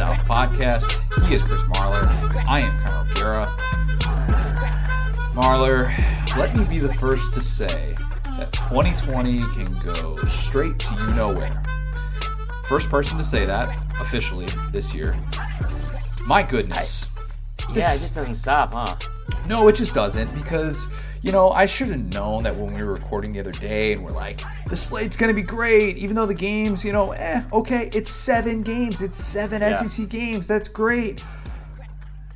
South podcast. He is Chris Marler. I am Connor O'Gara. Marler, let me be the first to say that 2020 can go straight to you know where. First person to say that officially this year. My goodness. Yeah, it just doesn't stop, huh? No, it just doesn't because, you know, I should have known that when we were recording the other day and we're like, the slate's going to be great, even though the games, you know, eh, okay, it's seven games. It's seven Yeah. SEC games. That's great.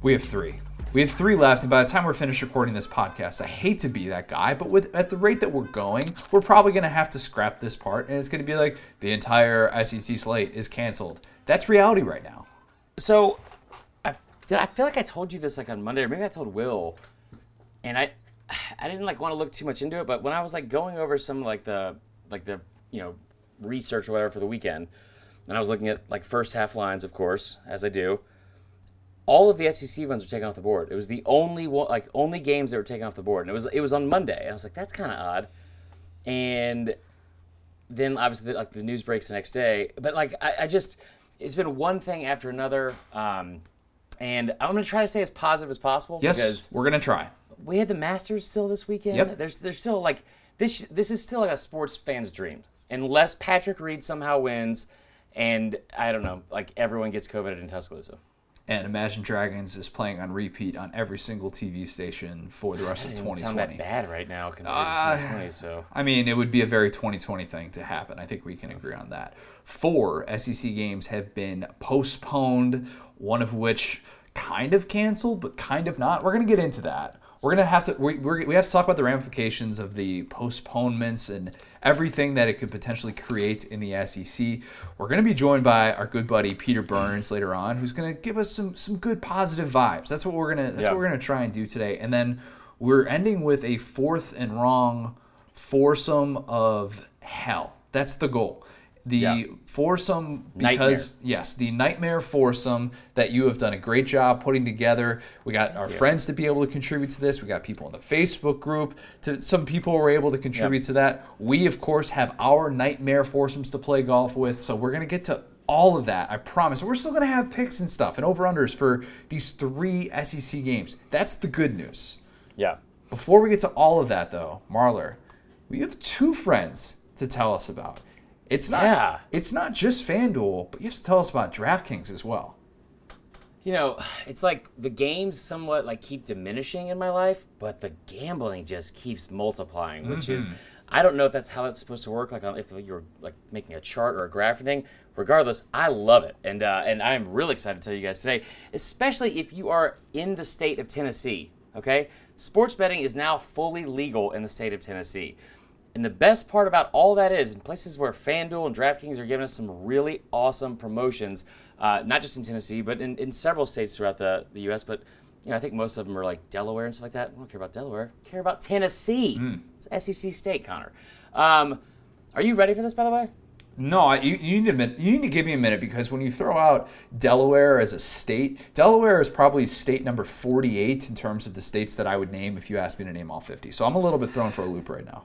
We have three. We have three left, and by the time we're finished recording this podcast, I hate to be that guy, but with at the rate that we're going, we're probably going to have to scrap this part, and it's going to be like the entire SEC slate is canceled. That's reality right now. So, I, did I feel like I told you this like on Monday, or maybe I told Will, and I, I didn't like want to look too much into it, but when I was like going over some like the like the you know research or whatever for the weekend, and I was looking at like first half lines, of course, as I do. All of the SEC ones were taken off the board. It was the only one, like only games that were taken off the board, and it was it was on Monday. And I was like, that's kind of odd. And then obviously like the news breaks the next day. But like I, I just it's been one thing after another. Um, and I'm gonna try to stay as positive as possible Yes, because we're going to try. we had the Masters still this weekend. Yep. There's there's still like this this is still like a sports fan's dream. Unless Patrick Reed somehow wins and I don't know, like everyone gets COVID in Tuscaloosa. And Imagine Dragons is playing on repeat on every single TV station for the rest of It doesn't sound 2020. that bad right now compared Uh, to 2020, so I mean, it would be a very 2020 thing to happen. I think we can agree on that. Four SEC games have been postponed, one of which kind of canceled, but kind of not. We're going to get into that. We're going to have to we, we're, we have to talk about the ramifications of the postponements and everything that it could potentially create in the SEC. We're going to be joined by our good buddy Peter Burns later on, who's going to give us some some good positive vibes. That's what we're to that's Yeah. what we're going to try and do today. And then we're ending with a fourth and wrong foursome of hell. That's the goal. The Yeah. foursome because yes, the nightmare foursome that you have done a great job putting together. We got our friends to be able to contribute to this. We got people in the Facebook group. To some people were able to contribute to that. We of course have our nightmare foursomes to play golf with. So we're gonna get to all of that. I promise. We're still gonna have picks and stuff and over unders for these three SEC games. That's the good news. yeah. Before we get to all of that, though, Marler, we have two friends to tell us about. It's not. Yeah. It's not just FanDuel, but you have to tell us about DraftKings as well. You know, it's like the games somewhat like keep diminishing in my life, but the gambling just keeps multiplying, which is I don't know if that's how it's supposed to work. Like if you're like making a chart or a graph or thing. Regardless, I love it, and uh, and I'm really excited to tell you guys today, especially if you are in the state of Tennessee. Okay, sports betting is now fully legal in the state of Tennessee. And the best part about all that is, in places where FanDuel and DraftKings are giving us some really awesome promotions, uh, not just in Tennessee, but in, in several states throughout the, the U.S. But you know, I think most of them are like Delaware and stuff like that. I don't care about Delaware. I care about Tennessee. It's SEC state, Connor. Um, are you ready for this, by the way? No, you, you need a minute. You need to give me a minute because when you throw out Delaware as a state, Delaware is probably state number 48 in terms of the states that I would name if you asked me to name all 50. So I'm a little bit thrown for a loop right now.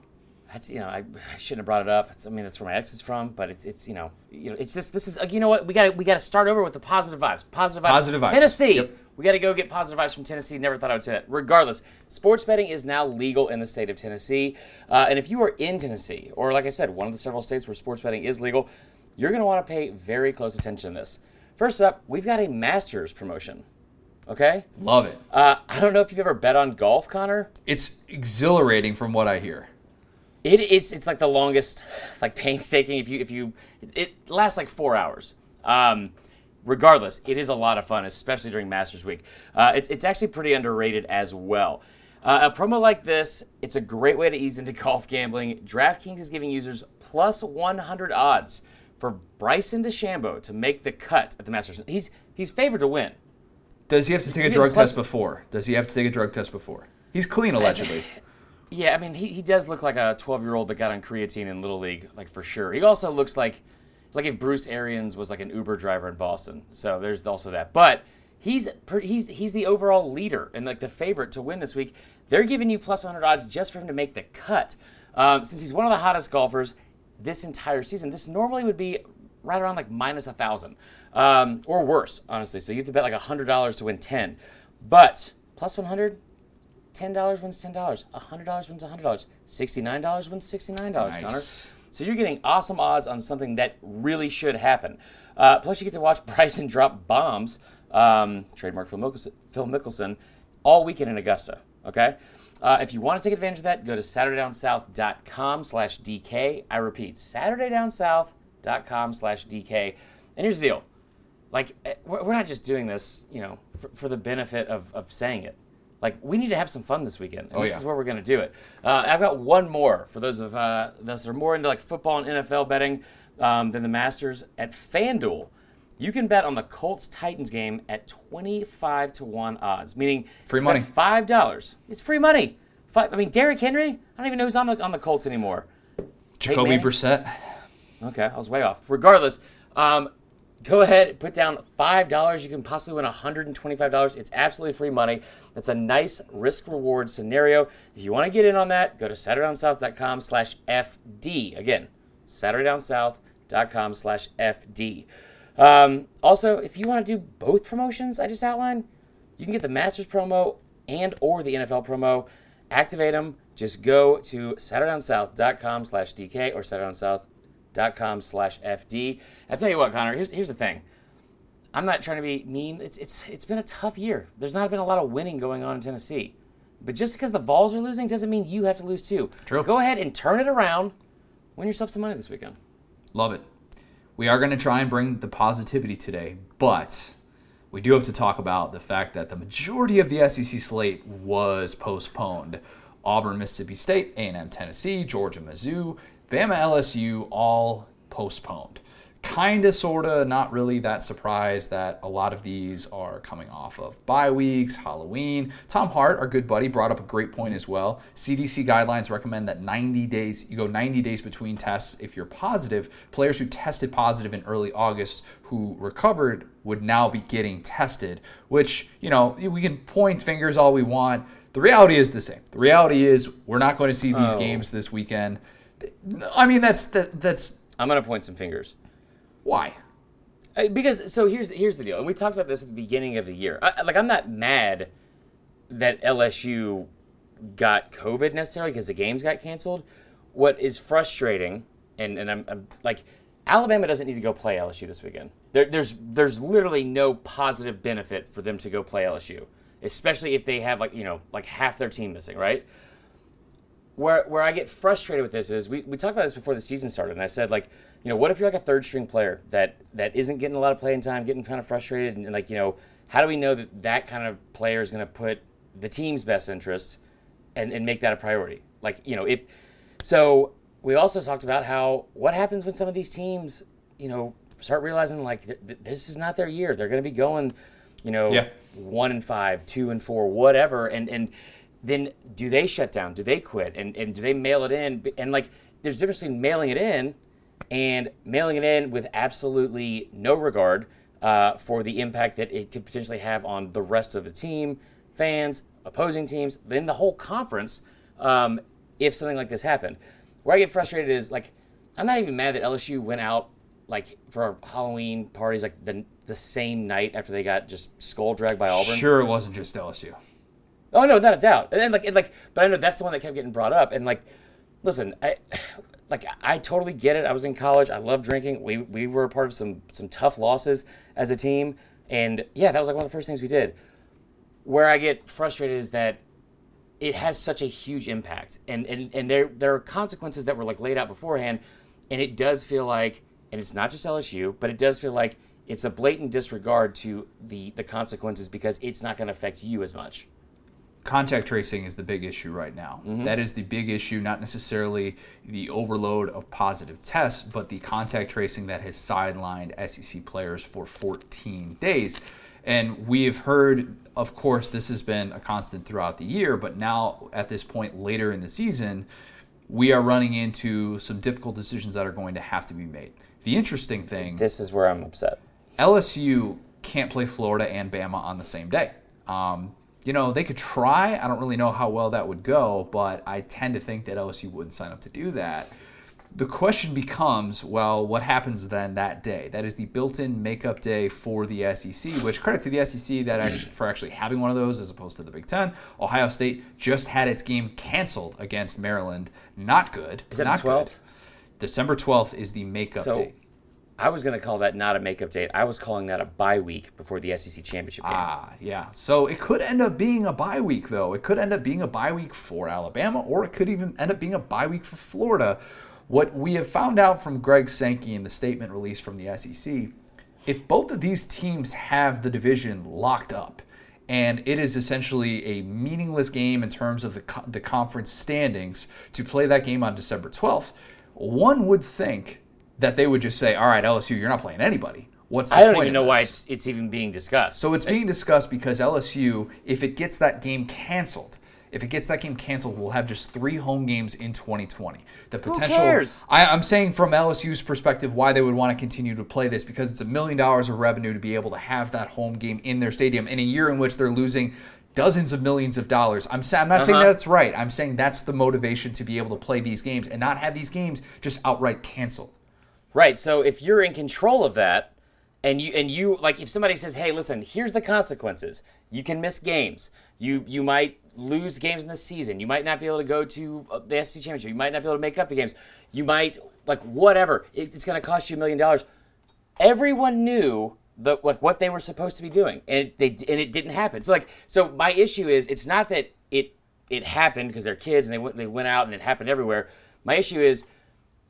That's you know I, I shouldn't have brought it up. It's, I mean that's where my ex is from, but it's it's you know you know it's just this is you know what we got we got to start over with the positive vibes. Positive vibes. Positive vibes. Tennessee. Yep. We got to go get positive vibes from Tennessee. Never thought I would say that. Regardless, sports betting is now legal in the state of Tennessee, uh, and if you are in Tennessee or like I said, one of the several states where sports betting is legal, you're going to want to pay very close attention to this. First up, we've got a Masters promotion. Okay. Love it. Uh, I don't know if you've ever bet on golf, Connor. It's exhilarating from what I hear. It, it's it's like the longest, like painstaking. If you if you, it lasts like four hours. Um, regardless, it is a lot of fun, especially during Masters Week. Uh, it's it's actually pretty underrated as well. Uh, a promo like this, it's a great way to ease into golf gambling. DraftKings is giving users plus 100 odds for Bryson DeChambeau to make the cut at the Masters. He's he's favored to win. Does he have to take a drug test before? Does he have to take a drug test before? He's clean allegedly. Yeah, I mean, he, he does look like a 12 year old that got on creatine in Little League, like for sure. He also looks like like if Bruce Arians was like an Uber driver in Boston. So there's also that. But he's he's he's the overall leader and like the favorite to win this week. They're giving you plus 100 odds just for him to make the cut. Um, since he's one of the hottest golfers this entire season, this normally would be right around like minus a thousand. um, or worse, honestly. So you have to bet like hundred dollars to win ten, but plus one hundred. Ten dollars wins ten dollars. hundred dollars wins hundred dollars. Sixty-nine dollars wins sixty-nine dollars. Nice. Connor. So you're getting awesome odds on something that really should happen. Uh, plus, you get to watch Bryson drop bombs, um, trademark Phil Mickelson, Phil Mickelson, all weekend in Augusta. Okay. Uh, if you want to take advantage of that, go to SaturdayDownSouth.com slash DK. I repeat, SaturdayDownSouth.com slash DK. And here's the deal. Like, eh, we're we're not just doing this, you know, for, for the benefit of, of saying it. Like, we need to have some fun this weekend. And Oh, this yeah. is where we're going to do it. Uh, I've got one more for those of uh, those that are more into like football and NFL betting um, than the Masters. At FanDuel, you can bet on the Colts Titans game at 25 to 1 odds, meaning Free money. $5. It's free money. Five, I mean, Derrick Henry, I don't even know who's on the, on the Colts anymore. Jacoby Brissett. Okay, I was way off. Regardless, um, go ahead, put down five dollars. You can possibly win one hundred and twenty-five dollars. It's absolutely free money. That's a nice risk-reward scenario. If you want to get in on that, go to SaturdayDownSouth.com/fd. Again, SaturdayDownSouth.com/fd. Um, also, if you want to do both promotions I just outlined, you can get the Masters promo and or the NFL promo. Activate them. Just go to SaturdayDownSouth.com slash DK or SaturdayDownSouth.com slash FD. I tell you what, Connor, here's, here's the thing. I'm not trying to be mean. It's, it's, it's been a tough year. There's not been a lot of winning going on in Tennessee. But just because the Vols are losing doesn't mean you have to lose too. True. Go ahead and turn it around. Win yourself some money this weekend. Love it. We are going to try and bring the positivity today, but we do have to talk about the fact that the majority of the SEC slate was postponed. Auburn, Mississippi State, A&M, Tennessee, Georgia, Mizzou, Bama, LSU, all postponed. Kinda, sorta, not really that surprised that a lot of these are coming off of bye weeks, Halloween. Tom Hart, our good buddy, brought up a great point as well. CDC guidelines recommend that 90 days, you go 90 days between tests if you're positive. Players who tested positive in early August who recovered would now be getting tested, which, you know, we can point fingers all we want. The reality is the same. The reality is we're not going to see these Oh. games this weekend. I mean, that's that, that's I'm going to point some fingers. why. Because so here's here's the deal, and we talked about this at the beginning of the year. I, like I'm not mad that LSU got COVID necessarily because the games got canceled. What is frustrating, and and I'm, I'm like, Alabama doesn't need to go play LSU this weekend. There, there's there's literally no positive benefit for them to go play LSU, especially if they have like you know like half their team missing, right? Where where I get frustrated with this is we, we talked about this before the season started, and I said like, you know, what if you're like a third string player that that isn't getting a lot of playing time, getting kind of frustrated, and, like you know, how do we know that that kind of player is going to put the team's best interest and and make that a priority? Like you know, if so, we also talked about how what happens when some of these teams, you know, start realizing like th- th- this is not their year. They're going to be going, you know, Yeah. one and five, two and four, whatever, and and then do they shut down? Do they quit? And and do they mail it in? And like, there's a difference between mailing it in and mailing it in with absolutely no regard uh, for the impact that it could potentially have on the rest of the team, fans, opposing teams, then the whole conference. Um, if something like this happened, where I get frustrated is like, I'm not even mad that LSU went out like for Halloween parties like the the same night after they got just skull dragged by Auburn. Sure, it wasn't just LSU. Oh no, not a doubt. And then like, and like, but I know that's the one that kept getting brought up. And like, listen, I, like, I totally get it. I was in college. I love drinking. We we were a part of some some tough losses as a team, and yeah, that was like one of the first things we did. Where I get frustrated is that it has such a huge impact, and and and there there are consequences that were like laid out beforehand, and it does feel like, and it's not just LSU, but it does feel like it's a blatant disregard to the the consequences because it's not going to affect you as much. Contact tracing is the big issue right now. That is the big issue, not necessarily the overload of positive tests, but the contact tracing that has sidelined SEC players for 14 days. And we have heard, of course, this has been a constant throughout the year, but now at this point later in the season, we are running into some difficult decisions that are going to have to be made. The interesting thing This is where I'm upset. LSU can't play Florida and Bama on the same day. Um, you know, they could try. I don't really know how well that would go, but I tend to think that LSU wouldn't sign up to do that. the question becomes, well, what happens then that day? That is the built-in makeup day for the SEC. Which credit to the SEC that actually, for actually having one of those as opposed to the Big Ten. Ohio State just had its game canceled against Maryland. Not good. Is that not the 12th? good. December 12th is the makeup So date. I was going to call that not a makeup date. I was calling that a bye week before the SEC championship game. Ah, yeah. So it could end up being a bye week, though. It could end up being a bye week for Alabama, or it could even end up being a bye week for Florida. What we have found out from Greg Sankey in the statement released from the SEC, if both of these teams have the division locked up, and it is essentially a meaningless game in terms of the, co- the conference standings to play that game on December 12th, one would think that they would just say, all right, LSU, you're not playing anybody. What's the I don't even know why it's, it's even being discussed. So it's being discussed because LSU, if it gets that game canceled, if it gets that game canceled, we'll have just three home games in 2020. The potential. cares? I, I'm saying from LSU's perspective, why they would want to continue to play this because it's a million dollars of revenue to be able to have that home game in their stadium in a year in which they're losing dozens of millions of dollars. I'm, I'm not saying Uh-huh. that's right. I'm saying that's the motivation to be able to play these games and not have these games just outright canceled. Right. So if you're in control of that, and you and you like, if somebody says, "Hey, listen, here's the consequences. You can miss games. You you might lose games in the season. You might not be able to go to uh, the SEC championship. You might not be able to make up the games. You might like whatever. It, it's going to cost you a million dollars." Everyone knew the like what they were supposed to be doing, and they and it didn't happen. So like, so my issue is, it's not that it it happened because they're kids and they went they went out and it happened everywhere. My issue is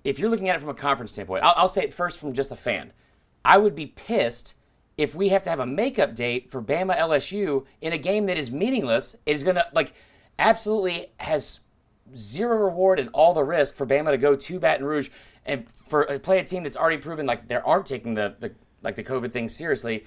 if you're looking at it from a conference standpoint, I'll, I'll say it first from just a fan. I would be pissed if we have to have a makeup date for Bama LSU in a game that is meaningless. It is going to, like, absolutely has zero reward and all the risk for Bama to go to Baton Rouge and for uh, play a team that's already proven like they aren't taking the, the like the COVID thing seriously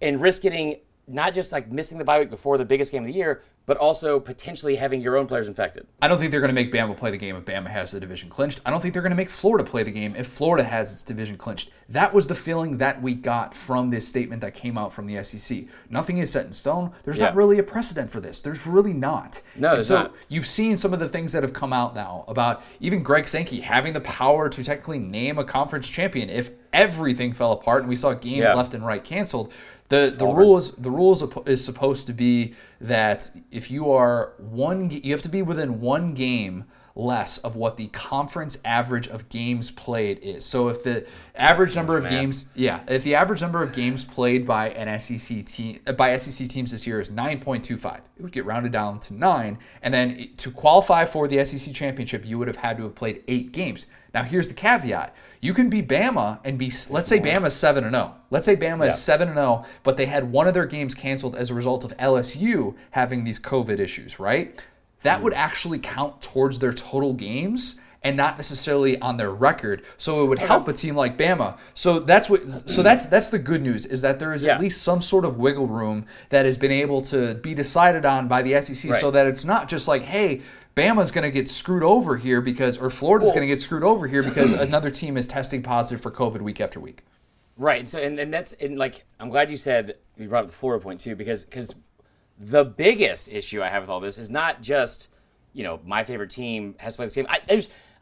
and risk getting not just like missing the bye week before the biggest game of the year, but also potentially having your own players infected. I don't think they're going to make Bama play the game if Bama has the division clinched. I don't think they're going to make Florida play the game if Florida has its division clinched. That was the feeling that we got from this statement that came out from the SEC. Nothing is set in stone. There's not really a precedent for this. There's really not. No, so not. you've seen some of the things that have come out now about even Greg Sankey having the power to technically name a conference champion if everything fell apart and we saw games Yeah. left and right canceled. The the rule is the rules is supposed to be that if you are one you have to be within one game less of what the conference average of games played is. So if the average number of math. games yeah, if the average number of games played by an SEC team uh, by SEC teams this year is 9.25, it would get rounded down to 9 and then to qualify for the SEC championship you would have had to have played 8 games. Now here's the caveat. You can be Bama and be let's say Bama's 7 and 0. Let's say Bama is 7 and 0, but they had one of their games canceled as a result of LSU having these COVID issues, right? That would hmm. actually count towards their total games and not necessarily on their record. So it would help a team like Bama. So that's what so that's that's the good news is that there is Yeah. at least some sort of wiggle room that has been able to be decided on by the SEC so that it's not just like, hey, Bama's going to get screwed over here because or Florida's Well- going to get screwed over here because another team is testing positive for COVID week after week. Right. So, and, and that's and like I'm glad you said you brought up the Florida point too, because because the biggest issue I have with all this is not just you know my favorite team has to play this game. I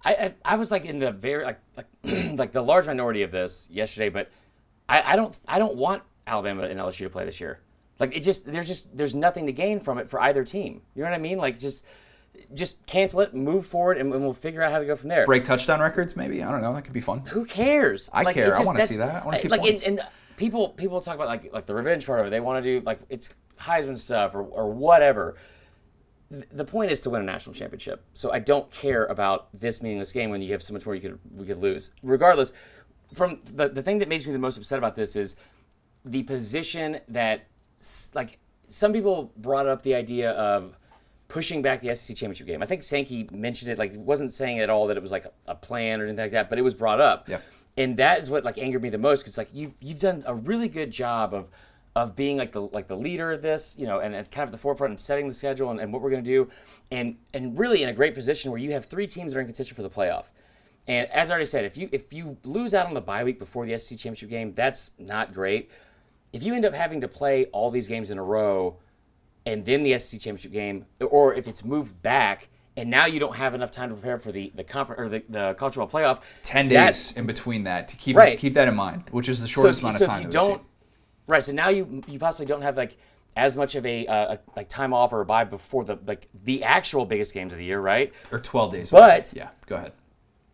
I I, I was like in the very like like like the large minority of this yesterday, but I, I don't I don't want Alabama and LSU to play this year. Like it just there's just there's nothing to gain from it for either team. You know what I mean? Like just just cancel it, move forward, and, and we'll figure out how to go from there. Break touchdown records maybe? I don't know, that could be fun. Who cares? I care. it I wanna see that. I wanna see like points. And, and people people talk about like like the revenge part of it. They want to do like it's Heisman stuff or or whatever. The point is to win a national championship. So I don't care about this meaningless game when you have so much more you could we could lose. Regardless, from the the thing that makes me the most upset about this is the position that like some people brought up the idea of pushing back the SEC championship game. I think Sankey mentioned it like wasn't saying at all that it was like a plan or anything like that, but it was brought up. Yeah. And that is what like angered me the most because like you've you've done a really good job of of being like the like the leader of this, you know, and, and kind of at the forefront and setting the schedule and, and what we're going to do, and and really in a great position where you have three teams that are in contention for the playoff. And as I already said, if you if you lose out on the bye week before the SEC championship game, that's not great. If you end up having to play all these games in a row, and then the SEC championship game, or if it's moved back and now you don't have enough time to prepare for the the conference or the, the college football playoff. Ten That- days in between that to keep Right. keep that in mind, which is the shortest if, amount so of time. So if you don't, seen. right? So now you you possibly don't have like as much of a, uh, a like time off or a bye before the like the actual biggest games of the year, right? or twelve days. But- yeah, go ahead.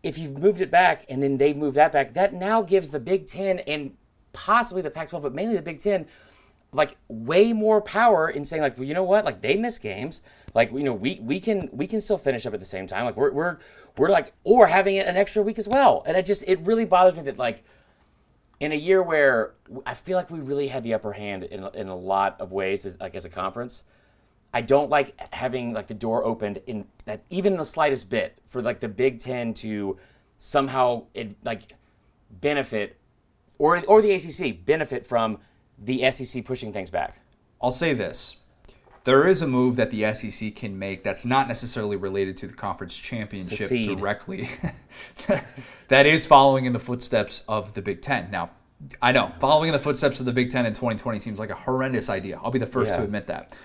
if you've moved it back and then they've moved that back, that now gives the Big Ten and possibly the Pac 12, but mainly the Big Ten, like way more power in saying, like, well, you know what? Like they miss games. Like, you know, we we can we can still finish up at the same time. Like we're we're we're like or having it an extra week as well. And it just it really bothers me that like in a year where I feel like we really had the upper hand in, in a lot of ways, as, like as a conference. I don't like having like the door opened in that even the slightest bit for like the Big Ten to somehow it, like benefit or or the ACC benefit from the SEC pushing things back. I'll say this. There is a move that the SEC can make that's not necessarily related to the conference championship Secede. directly. that is following in the footsteps of the Big Ten. Now, I know following in the footsteps of the Big Ten in 2020 seems like a horrendous idea. I'll be the first to admit that.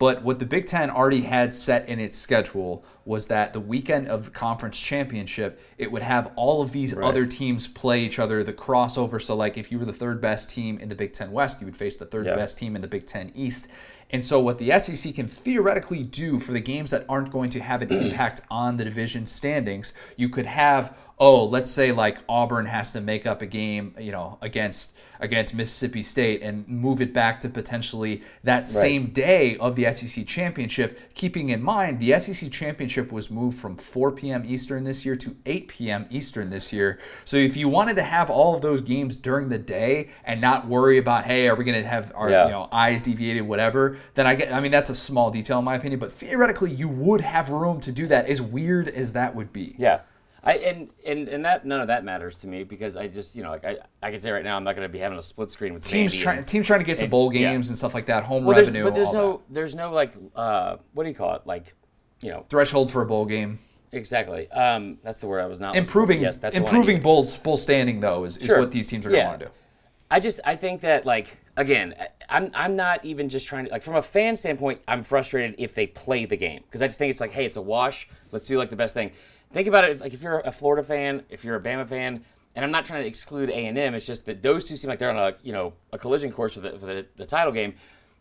But what the Big Ten already had set in its schedule was that the weekend of the conference championship, it would have all of these other teams play each other, the crossover. So, like, if you were the third best team in the Big Ten West, you would face the third Yeah. best team in the Big Ten East. And so, what the SEC can theoretically do for the games that aren't going to have an impact on the division standings, you could have, oh, let's say like Auburn has to make up a game, you know, against against Mississippi State and move it back to potentially that same day of the SEC championship. Keeping in mind, the SEC championship was moved from 4 p.m. Eastern this year to 8 p.m. Eastern this year. So, if you wanted to have all of those games during the day and not worry about, hey, are we going to have our Yeah. you know eyes deviated, whatever, then I get. I mean, that's a small detail in my opinion, but theoretically, you would have room to do that. As weird as that would be. Yeah. I and, and and that none of that matters to me because I just you know like I, I can say right now I'm not going to be having a split screen with Teams trying teams trying to get to and- bowl yeah. games and stuff like that, home well, there's, revenue, but there's no that. there's no like uh what do you call it like you know threshold for a bowl game. exactly um that's the word I was not. Improving, yes that's improving bowl bowl standing though is, is Sure. what these teams are going to Yeah. want to do. I just I think that like again I'm I'm not even just trying to like from a fan standpoint I'm frustrated if they play the game because I just think it's like hey it's a wash let's do like the best thing. Think about it like if you're a Florida fan if you're a Bama fan and I'm not trying to exclude A and M it's just that those two seem like they're on a you know a collision course for the for the, the title game.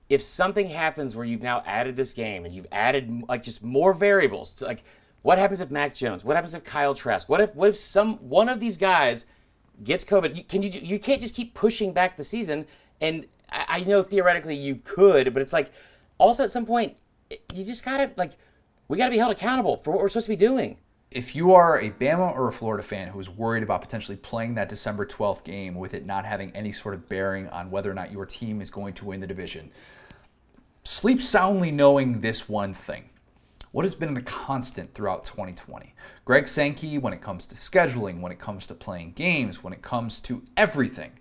If something happens where you've now added this game and you've added like just more variables to like what happens if Mac Jones? What happens if Kyle Trask? What if what if some one of these guys gets COVID, you, can you you can't just keep pushing back the season? And I, I know theoretically you could, but it's like also at some point you just gotta like we gotta be held accountable for what we're supposed to be doing. If you are a Bama or a Florida fan who is worried about potentially playing that December 12th game with it not having any sort of bearing on whether or not your team is going to win the division, sleep soundly knowing this one thing. What has been the constant throughout 2020? Greg Sankey, when it comes to scheduling, when it comes to playing games, when it comes to everything,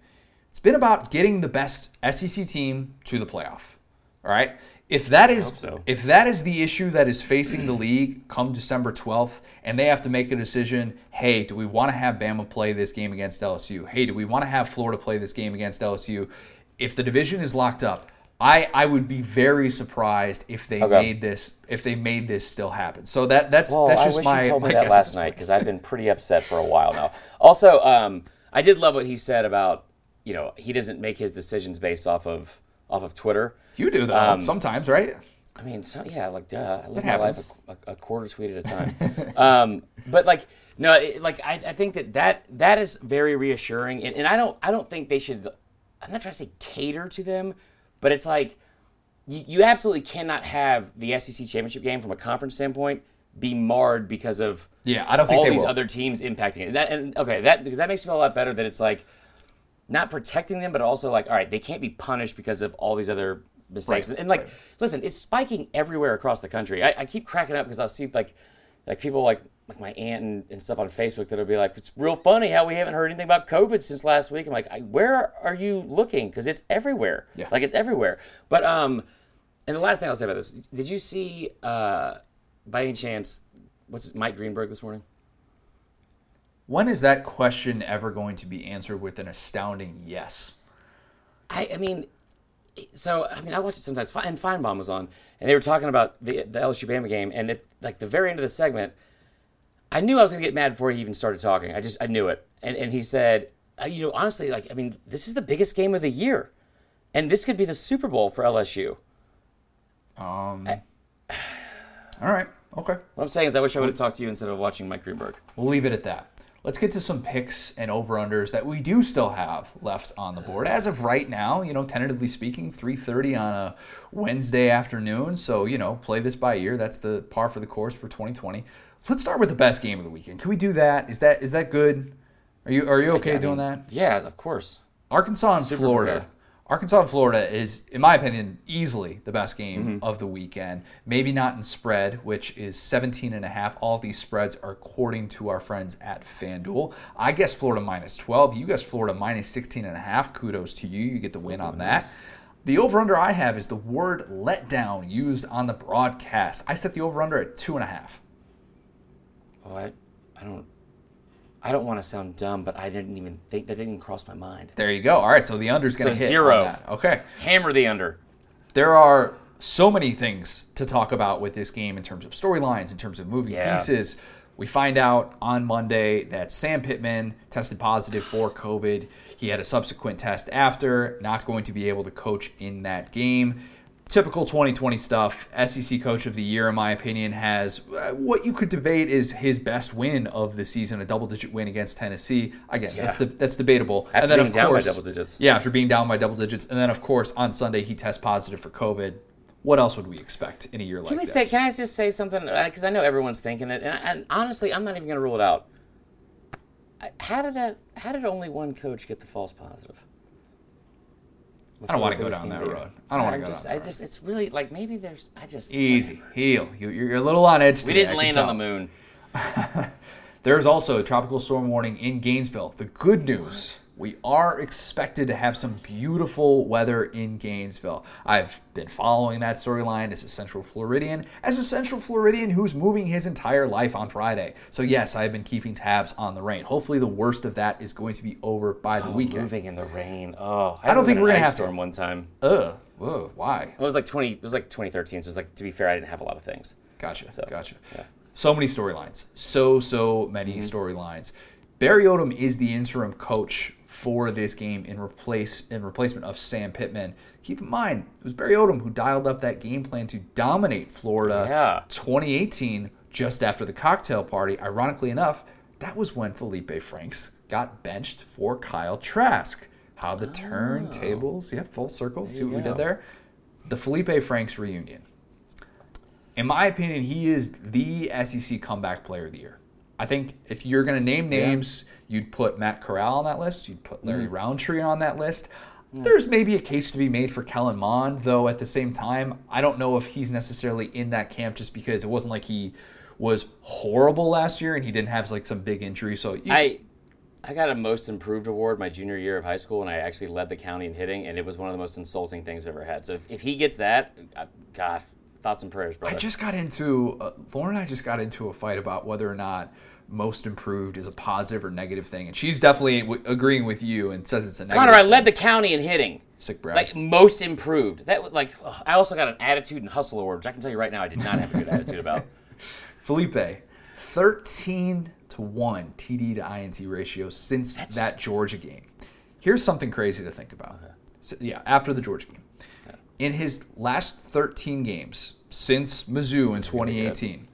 it's been about getting the best SEC team to the playoff. All right. If that is so. if that is the issue that is facing the league come December 12th, and they have to make a decision, hey, do we want to have Bama play this game against LSU? Hey, do we want to have Florida play this game against LSU? If the division is locked up, I, I would be very surprised if they Okay. made this if they made this still happen. So that that's Well, that's I just wish my you told me that guess last night because I've been pretty upset for a while now. Also, um, I did love what he said about you know he doesn't make his decisions based off of off of Twitter. You do though Um, sometimes, right? I mean, so, yeah, like duh, I live my happens. life a, a, quote tweet at a time. um, but like, no, it, like I, I think that, that that is very reassuring, and, and I don't I don't think they should. I'm not trying to say cater to them, but it's like you, you absolutely cannot have the SEC championship game from a conference standpoint be marred because of Yeah, I don't think all these will. other teams impacting it. And that, and okay, that because that makes me feel a lot better that it's like not protecting them, but also like, all right, they can't be punished because of all these other mistakes. Right, And, like, right. listen, it's spiking everywhere across the country. I, I keep cracking up because I'll see like like people like like my aunt and, and stuff on Facebook that'll be like, it's real funny how we haven't heard anything about COVID since last week. I'm like, I, where are you looking? Because it's everywhere. Yeah. Like it's everywhere. But um, and the last thing I'll say about this, did you see uh, by any chance what's his, Mike Greenberg this morning? When is that question ever going to be answered with an astounding yes? I, I mean, so I mean, I watch it sometimes. And Finebaum was on, and they were talking about the the LSU Bama game, and at like the very end of the segment, I knew I was gonna get mad before he even started talking. I just I knew it, and and he said, uh, you know, honestly, like I mean, this is the biggest game of the year, and this could be the Super Bowl for LSU. Um, all right. Okay. What I'm saying is, I wish I would have talked to you instead of watching Mike Greenberg. We'll leave it at that. Let's get to some picks and over-unders that we do still have left on the board. As of right now, you know, tentatively speaking, 3.30 on a Wednesday afternoon. So, you know, play this by ear. That's the par for the course for 2020. Let's start with the best game of the weekend. Can we do that? Is that is that good? Are you are you okay I doing that? Yeah, of course. Arkansas and Super Florida. Arkansas and Florida is, in my opinion, easily the best game Mm-hmm. of the weekend. Maybe not in spread, which is 17 and a half. All these spreads are according to our friends at FanDuel. I guess Florida minus 12. You guess Florida minus 16 and a half. Kudos to you. You get the win on that. The over under I have is the word letdown used on the broadcast. I set the over under at two and a half. Oh, I, I don't, I don't want to sound dumb, but I didn't even think that didn't even cross my mind. There you go. All right, so the under's going to So hit. on zero. that. Okay. Hammer the under. there are so many things to talk about with this game in terms of storylines, in terms of moving Yeah. pieces. We find out on Monday that Sam Pittman tested positive for COVID. He had a subsequent test after, not going to be able to coach in that game. Typical 2020 stuff. SEC Coach of the Year, in my opinion, has uh, what you could debate is his best win of the season, a double-digit win against Tennessee. Again, that's de- that's debatable. After being down by double digits. Yeah, after being down by double digits, and then of course on Sunday he tests positive for COVID. What else would we expect in a year like Can we this? say? Can I just say something? Because I know everyone's thinking it, and, and honestly, I'm not even going to rule it out. How did that? How did only one coach get the false positive? I don't want to go down that biggest game of road. I don't want to go just, down I that just, it's really like maybe there's. I just. Easy, heel. You- You're a little on edge. We today, I didn't can land on the moon. There's also a tropical storm warning in Gainesville. The good news. We are expected to have some beautiful weather in Gainesville. I've been following that storyline as a Central Floridian, as a Central Floridian who's moving his entire life on Friday. So, yes, I've been keeping tabs on the rain. Hopefully, the worst of that is going to be over by the weekend. Moving in the rain. Oh, I don't think we're gonna have to- storm one time. Ugh. Ugh. Why? It was like 20. It was like 2013. So it's like to be fair, I didn't have a lot of things. Gotcha. gotcha. yeah. So many storylines. So, so many Mm-hmm. storylines. Barry Odom is the interim coach for this game in replace in replacement of Sam Pittman. Keep in mind, it was Barry Odom who dialed up that game plan to dominate Florida Yeah. 2018 just after the cocktail party. Ironically enough, that was when Felipe Franks got benched for Kyle Trask. How the turntables, yeah, full circle. See what we did there? The Felipe Franks reunion. In my opinion, he is the SEC comeback player of the year. I think if you're going to name names, you'd put Matt Corral on that list. You'd put Larry Rountree on that list. There's maybe a case to be made for Kellen Mond, though. At the same time, I don't know if he's necessarily in that camp just because it wasn't like he was horrible last year and he didn't have like some big injury. So you, I I got a most improved award my junior year of high school, and I actually led the county in hitting, and it was one of the most insulting things I've ever had. So if, if he gets that, uh, God, thoughts and prayers, brother. I just got into uh, Lauren and I just got into a fight about whether or not most improved is a positive or negative thing, and she's definitely w- agreeing with you and says it's a negative. Connor, I thing. led the county in hitting. Sick brag. Like most improved. That like ugh, I also got an attitude and hustle award, which I can tell you right now I did not have a good attitude about. Felipe, thirteen to one TD to INT ratio since that Georgia game. Here's something crazy to think about. So, yeah, after the Georgia game, in his last 13 games since Mizzou in 2018,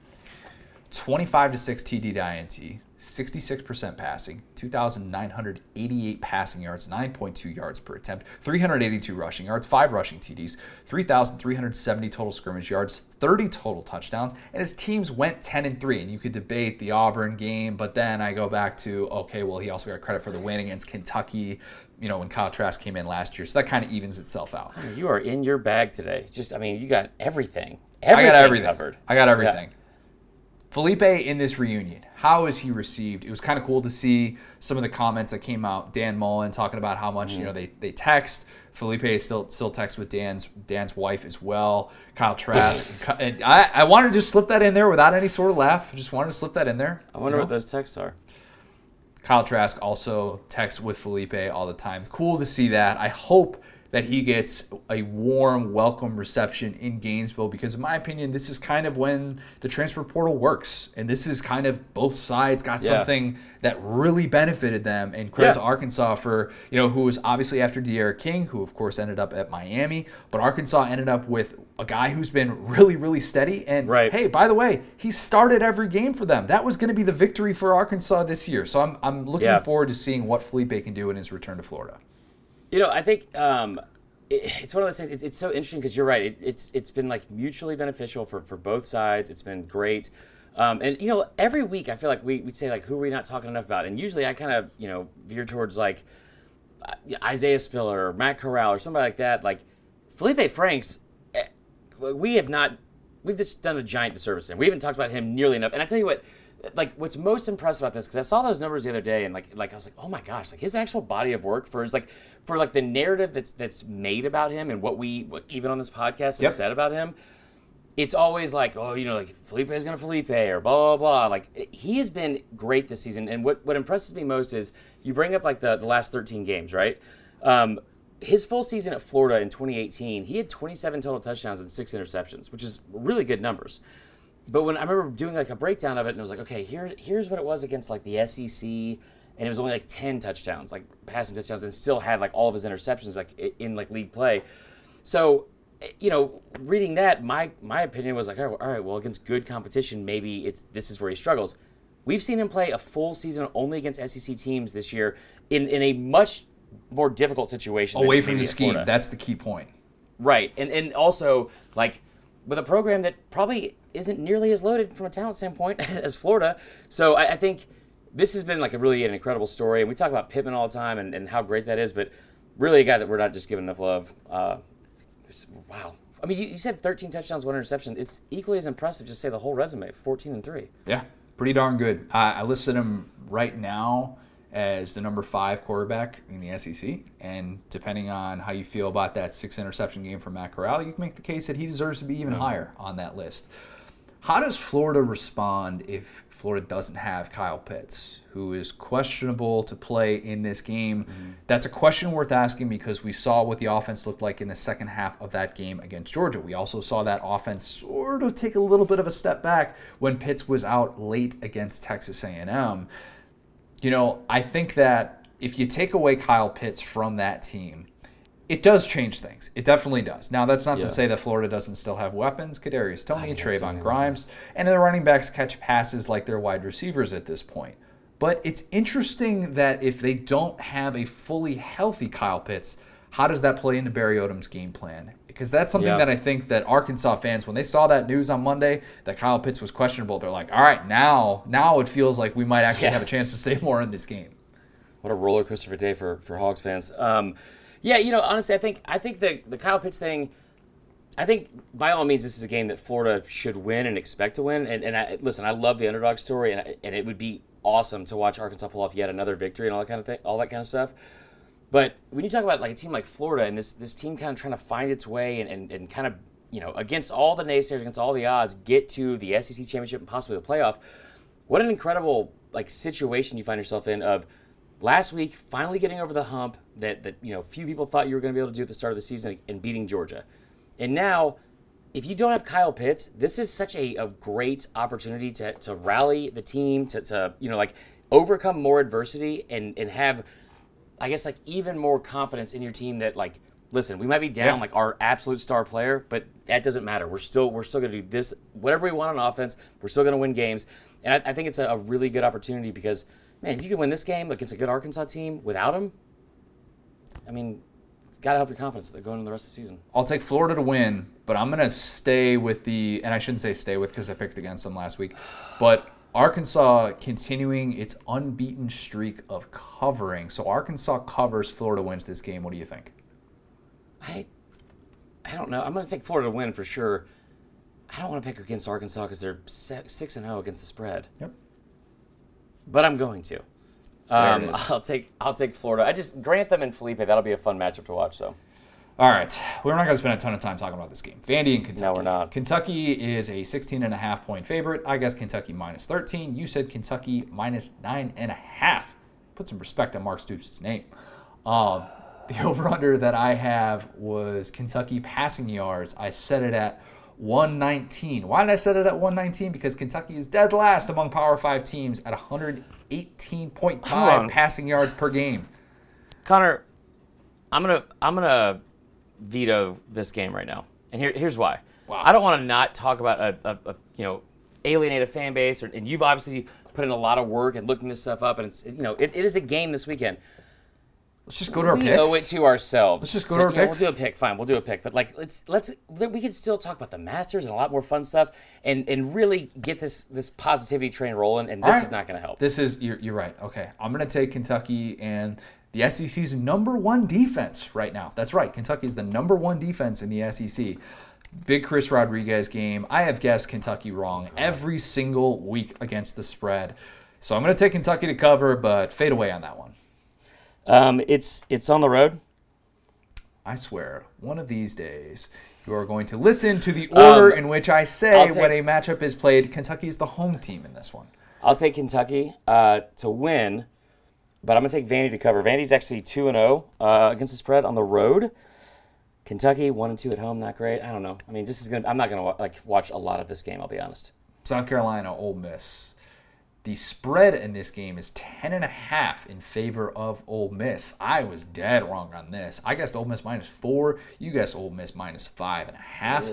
25 to 6 TD to INT, 66% passing, 2,988 passing yards, 9.2 yards per attempt, 382 rushing yards, 5 rushing TDs, 3,370 total scrimmage yards, 30 total touchdowns, and his teams went 10 and 3. And you could debate the Auburn game, but then I go back to okay, well, he also got credit for the win against Kentucky, you know, when Kyle Trask came in last year. So that kind of evens itself out. You are in your bag today. Just I mean, you got everything. I got everything. covered. I got everything. Felipe in this reunion, how is he received? It was kind of cool to see some of the comments that came out. Dan Mullen talking about how much you mm-hmm. know they, they text. Felipe is still still texts with Dan's Dan's wife as well. Kyle Trask. and I, I wanted to just slip that in there without any sort of laugh. I just wanted to slip that in there. I wonder you know? what those texts are. Kyle Trask also texts with Felipe all the time. Cool to see that. I hope that he gets a warm welcome reception in Gainesville because, in my opinion, this is kind of when the transfer portal works. And this is kind of both sides got Yeah. something that really benefited them. And credit Yeah. to Arkansas for, you know, who was obviously after D'Eriq King, who of course ended up at Miami. But Arkansas ended up with a guy who's been really, really steady. And Right. hey, by the way, he started every game for them. That was going to be the victory for Arkansas this year. So I'm, I'm looking Yeah. forward to seeing what Felipe can do in his return to Florida. You know, I think um, it, it's one of those things. It's, it's so interesting because you're right. It, it's it's been like mutually beneficial for, for both sides. It's been great. Um, and you know, every week I feel like we we say like, who are we not talking enough about? And usually I kind of you know veer towards like uh, Isaiah Spiller or Matt Corral or somebody like that. Like Felipe Franks, eh, we have not. We've just done a giant disservice to him. We haven't talked about him nearly enough. And I tell you what, like what's most impressive about this because I saw those numbers the other day and like like I was like, oh my gosh, like his actual body of work for his like for like the narrative that's that's made about him and what we what even on this podcast have Yep. said about him. It's always like, oh, you know, like Felipe is gonna Felipe or blah blah blah. Like he has been great this season, and what what impresses me most is you bring up like the the last thirteen games, right? Um, his full season at Florida in 2018, he had 27 total touchdowns and six interceptions, which is really good numbers. But when I remember doing like a breakdown of it, and I was like, okay, here, here's what it was against like the SEC, and it was only like 10 touchdowns, like passing touchdowns, and still had like all of his interceptions like in like league play. So, eh, you know, reading that, my my opinion was like, all right, all right, well, against good competition, maybe it's this is where he struggles. We've seen him play a full season only against SEC teams this year in in a much more difficult situation. Away from the scheme. That's the key point. Right, and and also like with a program that probably isn't nearly as loaded from a talent standpoint as Florida. So I, I think this has been like a really an incredible story, and we talk about Pittman all the time and, and how great that is, but really a guy that we're not just giving enough love. Uh, wow, I mean, you, you said 13 touchdowns, one interception. It's equally as impressive. Just say the whole resume, 14 and three. Yeah, pretty darn good. I, I listed him right now as the number five quarterback in the SEC, and depending on how you feel about that six interception game from Matt Corral, you can make the case that he deserves to be even higher on that list. How does Florida respond if Florida doesn't have Kyle Pitts, who is questionable to play in this game? Mm-hmm. That's a question worth asking because we saw what the offense looked like in the second half of that game against Georgia. We also saw that offense sort of take a little bit of a step back when Pitts was out late against Texas A&M. You know, I think that if you take away Kyle Pitts from that team, it does change things. It definitely does. Now, that's not Yeah. to say that Florida doesn't still have weapons. Kadarius Toney, think it's so Trevon Grimes, and the running backs catch passes like they're wide receivers at this point. But it's interesting that if they don't have a fully healthy Kyle Pitts, how does that play into Barry Odom's game plan? Because that's something Yeah. that I think that Arkansas fans, when they saw that news on Monday that Kyle Pitts was questionable, they're like, "All right, now, now it feels like we might actually Yeah. have a chance to stay more in this game." What a roller coaster of a day for for Hogs fans. Um, yeah, you know, honestly, I think I think the the Kyle Pitts thing. I think by all means, this is a game that Florida should win and expect to win. And, and I, listen, I love the underdog story, and, and it would be awesome to watch Arkansas pull off yet another victory and all that kind of thing, all that kind of stuff. But when you talk about like a team like Florida and this this team kind of trying to find its way and, and, and kind of you know against all the naysayers, against all the odds, get to the SEC championship and possibly the playoff, what an incredible like situation you find yourself in of last week finally getting over the hump that that you know few people thought you were going to be able to do at the start of the season and beating Georgia, and now. If you don't have Kyle Pitts, this is such a, a great opportunity to, to rally the team, to, to you know like overcome more adversity and, and have I guess like even more confidence in your team that like listen, we might be down Yeah. like our absolute star player, but that doesn't matter. We're still we're still gonna do this whatever we want on offense. We're still gonna win games, and I, I think it's a, a really good opportunity because man, if you can win this game against a good Arkansas team without him, I mean, it's got to help your confidence that going into the rest of the season. I'll take Florida to win, but I'm going to stay with the, and I shouldn't say stay with because I picked against them last week, but Arkansas continuing its unbeaten streak of covering. So Arkansas covers, Florida wins this game. What do you think? I I don't know. I'm gonna take Florida to win for sure. I don't want to pick against Arkansas because they're six and zero against the spread. Yep. but I'm going to. Um. I'll take I'll take Florida. I just Grantham and Felipe. That'll be a fun matchup to watch. So All right. We're not going to spend a ton of time talking about this game. Vandy and Kentucky. No, we're not. Kentucky is a 16 and a half point favorite. I guess Kentucky minus 13. You said Kentucky minus nine and a half. Put some respect on Mark Stoops' name. Um, The over under that I have was Kentucky passing yards. I set it at 119. Why did I set it at 119? Because Kentucky is dead last among Power 5 teams at 118.5 passing yards per game. Connor, I'm gonna I'm gonna veto this game right now, and here, here's why. Wow. I don't want to not talk about a, a, a you know alienate a fan base, or, and you've obviously put in a lot of work and looking this stuff up, and it's you know it, it is a game this weekend. Let's just go to our we picks. owe it to ourselves. Let's just go to- to our yeah, picks. We'll do a pick. Fine, we'll do a pick. But like, let's let's we can still talk about the Masters and a lot more fun stuff, and and really get this this positivity train rolling. And this All is not going to help. This is you're, you're right. Okay, I'm gonna take Kentucky and the SEC's number one defense right now. That's right. Kentucky is the number one defense in the SEC. Big Chris Rodriguez game. I have guessed Kentucky wrong every single week against the spread. So I'm gonna take Kentucky to cover, but fade away on that one. Um, it's it's on the road. I swear, one of these days you are going to listen to the order Um, in which I say take- when a matchup is played. Kentucky is the home team in this one. I'll take Kentucky uh, to win, but I'm gonna take Vandy to cover. Vandy's actually two and zero uh, against the spread on the road. Kentucky one and two at home, not great. I don't know. I mean, this is gonna. I'm not gonna like watch a lot of this game. I'll be honest. South Carolina, Ole Miss. The spread in this game is 10.5 in favor of Ole Miss. I was dead wrong on this. I guessed Ole Miss minus four. You guessed Ole Miss minus five and a half.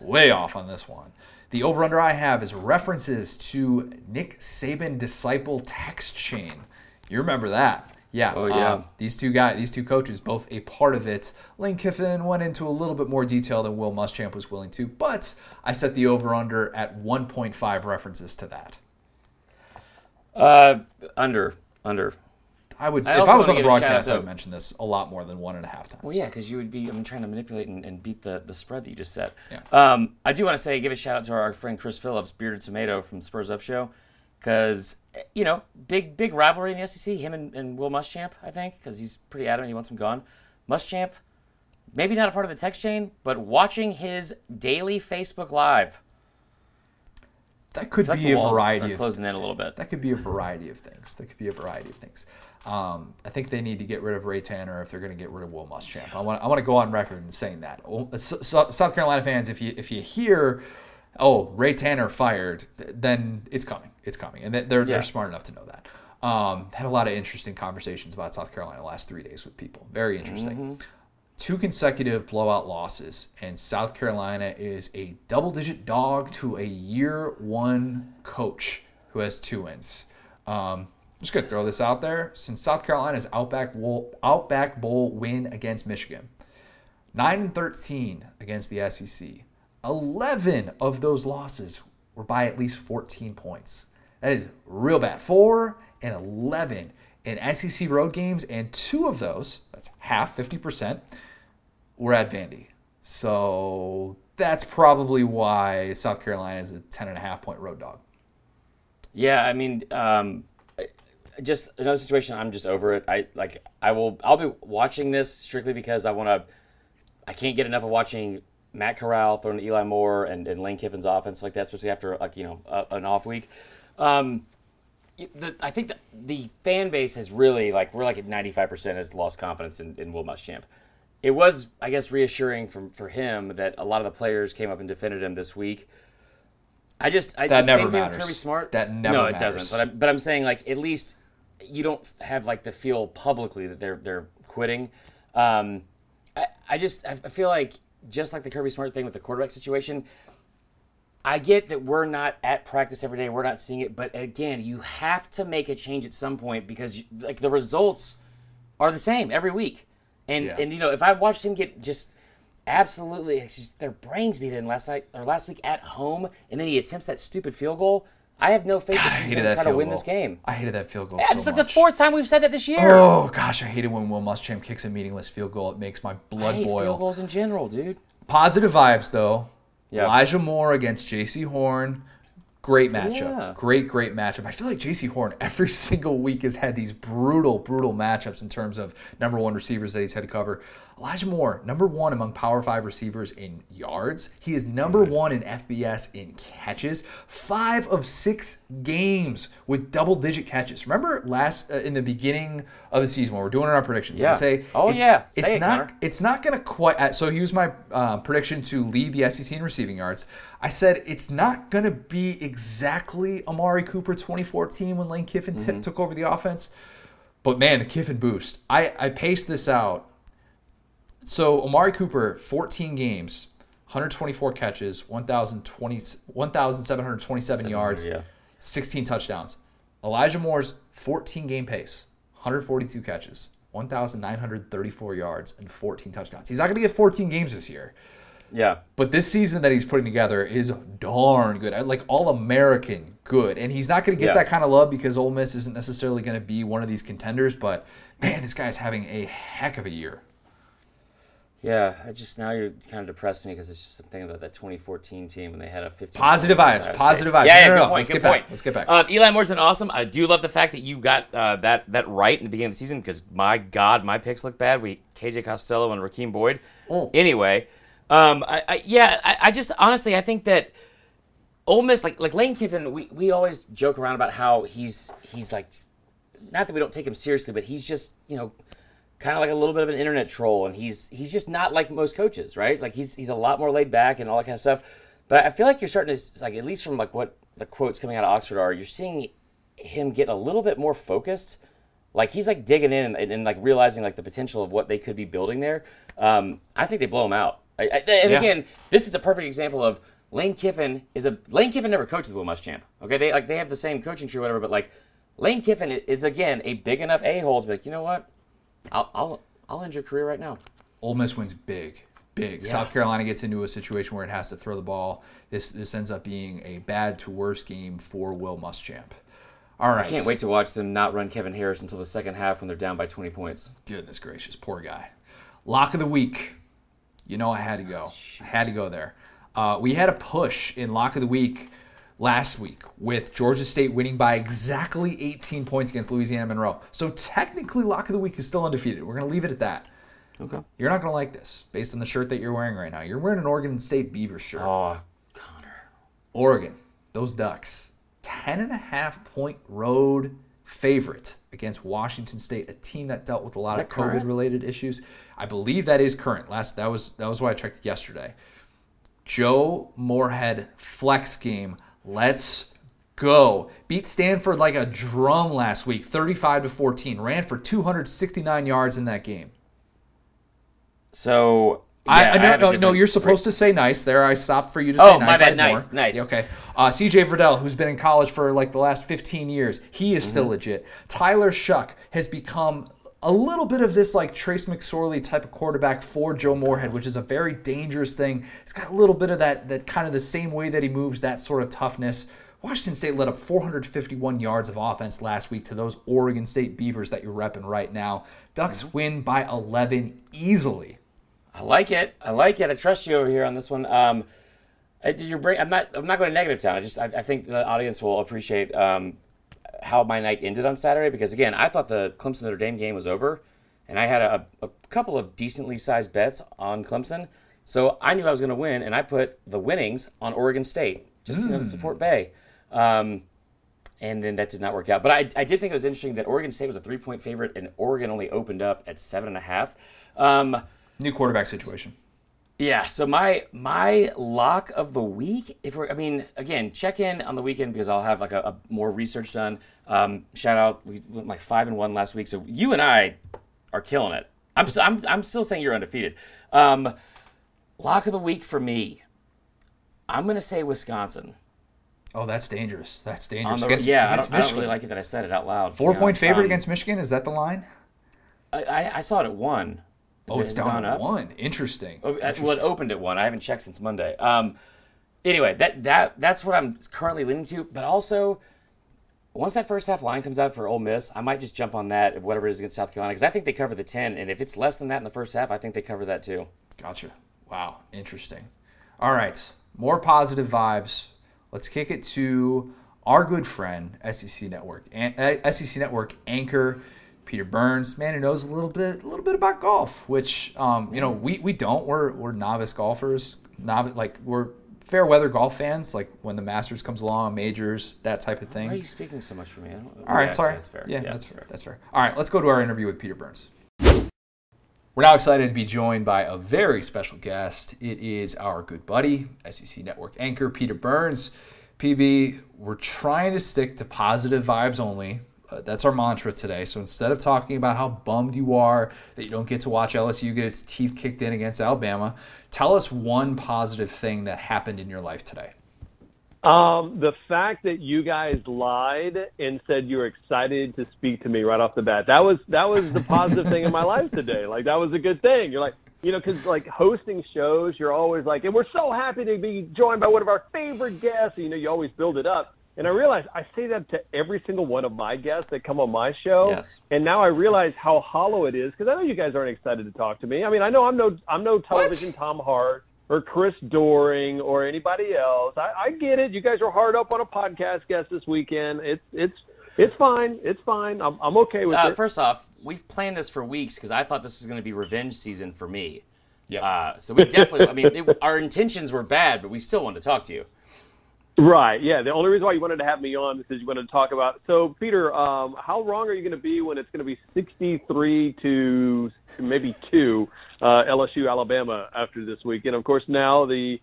Way off on this one. The over under I have is references to Nick Saban disciple text chain. You remember that? Yeah. Oh, yeah. um, these two guys, these two coaches, both a part of it. Lane Kiffin went into a little bit more detail than Will Muschamp was willing to, but I set the over under at 1.5 references to that. Uh, under under. I would, I if I was on the give a shout broadcast, I would mention this a lot more than one and a half times. Well, yeah, because you would be. I'm trying to manipulate and, and beat the, the spread that you just set. Yeah. Um, I do want to say, give a shout out to our friend Chris Phillips, Bearded Tomato from Spurs Up Show, because you know, big big rivalry in the SEC. Him and, and Will Muschamp, I think, because he's pretty adamant he wants him gone. Muschamp, maybe not a part of the text chain, but watching his daily Facebook live. That could I feel like be a variety of closing in a little bit. That could be a variety of things. That could be a variety of things. Um, I think they need to get rid of Ray Tanner if they're going to get rid of Will Muschamp. I want I want to go on record in saying that. S- South Carolina fans, if you if you hear, oh Ray Tanner fired, then it's coming. It's coming, and they're Yeah. they're smart enough to know that. Um, had a lot of interesting conversations about South Carolina the last three days with people. Very interesting. Two consecutive blowout losses, and South Carolina is a double digit dog to a year one coach who has two wins. Um, just gonna throw this out there. Since South Carolina's Outback Bowl, Outback Bowl win against Michigan, nine and thirteen against the SEC. Eleven of those losses were by at least fourteen points. That is real bad. Four and eleven in SEC road games, and two of those, that's half, fifty percent, were at Vandy. So that's probably why South Carolina is a ten and a half point road dog. Yeah, I mean, um, just another situation. I'm just over it. I like. I will. I'll be watching this strictly because I want to. I can't get enough of watching Matt Corral throwing to Eli Moore and, and Lane Kiffin's offense like that, especially after like you know a, an off week. Um, the, I think that the fan base has really like we're like at 95 percent has lost confidence in, in Will Muschamp. It was, I guess, reassuring from for him that a lot of the players came up and defended him this week. I just I, That the never matters. Kirby Smart. That never no, it matters. doesn't. But I, but I'm saying like at least you don't have like the feel publicly that they're they're quitting. Um, I I just I feel like just like the Kirby Smart thing with the quarterback situation. I get that we're not at practice every day. We're not seeing it, but again, you have to make a change at some point because like the results are the same every week. And Yeah. and you know if I watched him get just absolutely it's just their brains beat in last night or last week at home, and then he attempts that stupid field goal. I have no faith I that he's hated going to try to win goal. this game. I hated that field goal It's so like much. the fourth time we've said that this year. Oh gosh, I hate it when Will Muschamp kicks a meaningless field goal. It makes my blood hate boil. field goals in general, dude. Positive vibes though. Yeah. Elijah Moore against Jaycee Horn. Great matchup. Yeah. Great, great matchup. I feel like Jaycee Horn every single week has had these brutal, brutal matchups in terms of number one receivers that he's had to cover. Elijah Moore, number one among Power Five receivers in yards. He is number one in FBS in catches. Five of six games with double-digit catches. Remember last uh, in the beginning of the season when we're doing our predictions? I say, Oh, it's- yeah. Say it's it, not. Connor. It's not going to quite. uh, So here's my uh, prediction to lead the SEC in receiving yards. I said it's not going to be exactly Amari Cooper 2014 when Lane Kiffin t- took over the offense, but man, the Kiffin boost. I I paced this out. So Amari Cooper, 14 games, 124 catches, 1,020 1,727 yards, yeah. 16 touchdowns. Elijah Moore's 14 game pace, 142 catches, 1,934 yards, and 14 touchdowns. He's not going to get 14 games this year. Yeah. But this season that he's putting together is darn good. Like all American good. And he's not going to get Yeah. that kind of love because Ole Miss isn't necessarily going to be one of these contenders. But man, this guy's having a heck of a year. Yeah, I just now you're kind of depressed me because it's just something about that 2014 team when they had a 15. Positive point vibes, positive vibes. Yeah, No, yeah, no, good point. let's good get back, let's get back. Um, Eli Moore's been awesome. I do love the fact that you got uh, that that right in the beginning of the season because my God, my picks look bad. We KJ Costello and Raheem Boyd. Oh. Anyway, um, I, I yeah, I, I just honestly I think that Ole Miss, like like Lane Kiffin, we, we always joke around about how he's he's like, not that we don't take him seriously, but he's just you know, kind of like a little bit of an internet troll, and he's he's just not like most coaches, right? Like he's he's a lot more laid back and all that kind of stuff. But I feel like you're starting to like at least from like what the quotes coming out of Oxford are, you're seeing him get a little bit more focused. Like he's like digging in and, and like realizing like the potential of what they could be building there. Um, I think they blow him out. I, I, and Yeah. again, this is a perfect example of Lane Kiffin is a Lane Kiffin never coached with Will Muschamp. Okay, they like they have the same coaching tree, or whatever. But like Lane Kiffin is again a big enough a hole to be like, you know what, I'll I'll I'll end your career right now. Ole Miss wins big, big. South Carolina gets into a situation where it has to throw the ball. This this ends up being a bad to worse game for Will Muschamp. All right. I can't wait to watch them not run Kevin Harris until the second half when they're down by 20 points. Goodness gracious, poor guy. Lock of the week. You know I had to go. I had to go there. Uh, we had a push in lock of the week last week with Georgia State winning by exactly 18 points against Louisiana Monroe. So technically, lock of the week is still undefeated. We're going to leave it at that. Okay. You're not going to like this based on the shirt that you're wearing right now. You're wearing an Oregon State Beaver shirt. Oh, Connor. Oregon, those Ducks, 10 and a half point road favorite against Washington State, a team that dealt with a lot of COVID related issues. I believe that is current. Last that was that was why I checked yesterday. Joe Moorhead flex game. Let's go. Beat Stanford like a drum last week, 35 to 14. Ran for 269 yards in that game. So I, yeah, I, no, have a no, no, you're supposed to say nice. There, I stopped for you to Oh, say my nice. bad, I had more. nice, nice. Yeah, okay. Uh, CJ Verdell, who's been in college for like the last 15 years, he is Mm-hmm. still legit. Tyler Shough has become a little bit of this like Trace McSorley type of quarterback for Joe Moorhead, which is a very dangerous thing. He's got a little bit of that, that kind of the same way that he moves, that sort of toughness. Washington State led up 451 yards of offense last week to those Oregon State Beavers that you're repping right now. Ducks Mm-hmm. win by 11 easily. I like it. I like it. I trust you over here on this one. Um, I- did you bring? I'm not. I'm not going to negative town. I just. I, I think the audience will appreciate um, how my night ended on Saturday because again, I thought the Clemson Notre Dame game was over, and I had a, a couple of decently sized bets on Clemson, so I knew I was going to win, and I put the winnings on Oregon State just you know, to support Bay. Um, and then that did not work out. But I, I did think it was interesting that Oregon State was a three point favorite, and Oregon only opened up at seven and a half. Um, New quarterback situation. Yeah, so my my lock of the week, if we're, I mean, again, check in on the weekend because I'll have like a, a more research done. Um, shout out, we went like five and one last week, so you and I are killing it. I'm I'm I'm still saying you're undefeated. Um, lock of the week for me, I'm gonna say Wisconsin. Oh, that's dangerous. That's dangerous. the, against, yeah, I against don't, I don't really like it that I said it out loud. Four point honest. favorite Um, against Michigan. Is that the line? I, I, I saw it at one. Oh, it's down to one. Interesting. Oh, Interesting. Well, it opened at one. I haven't checked since Monday. Um, anyway, that that that's what I'm currently leaning to. But also, once that first half line comes out for Ole Miss, I might just jump on that whatever it is against South Carolina because I think they cover the ten. And if it's less than that in the first half, I think they cover that too. Gotcha. Wow. Interesting. All right. More positive vibes. let's kick it to our good friend, SEC Network, uh, SEC Network anchor Peter Burns, man who knows a little bit, a little bit about golf, which um, you know we, we don't. We're we're novice golfers, novice like we're fair weather golf fans. Like when the Masters comes along, majors, that type of thing. Why are you speaking so much for me? All right, yeah, sorry. That's fair. Yeah, yeah that's fair. That's fair. All right, let's go to our interview with Peter Burns. We're now excited to be joined by a very special guest. It is our good buddy, SEC Network anchor Peter Burns. PB, we're trying to stick to positive vibes only uh, that's our mantra today. So instead of talking about how bummed you are that you don't get to watch LSU get its teeth kicked in against Alabama, tell us one positive thing that happened in your life today. Um, the fact that you guys lied and said you were excited to speak to me right off the bat. That was that was the positive thing in my life today. Like that was a good thing. You're like, you know, because like hosting shows, you're always like, and we're so happy to be joined by one of our favorite guests. You know, you always build it up. And I realized I say that to every single one of my guests that come on my show. Yes. And now I realize how hollow it is because I know you guys aren't excited to talk to me. I mean, I know I'm no I'm no television What? Tom Hart or Chris Doering or anybody else. I, I get it. You guys are hard up on a podcast guest this weekend. It's it's it's fine. It's fine. I'm I'm okay with Uh, it. first off, we've planned this for weeks because I thought this was going to be revenge season for me. Yeah. Uh, so we definitely, I mean, it, our intentions were bad, but we still wanted to talk to you. Right. Yeah. The only reason why you wanted to have me on is because you wanted to talk about. So, Peter, um, how wrong are you going to be when it's going to be 63 to maybe two uh, LSU Alabama after this week? And of course, now the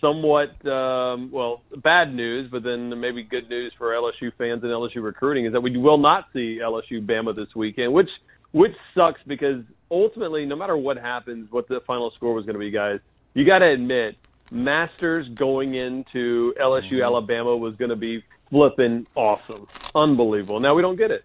somewhat um, well bad news, but then maybe good news for LSU fans and LSU recruiting is that we will not see LSU Bama this weekend, which which sucks because ultimately, no matter what happens, what the final score was going to be, guys, you got to admit Masters going into LSU mm-hmm. Alabama was going to be flipping awesome, unbelievable. Now we don't get it.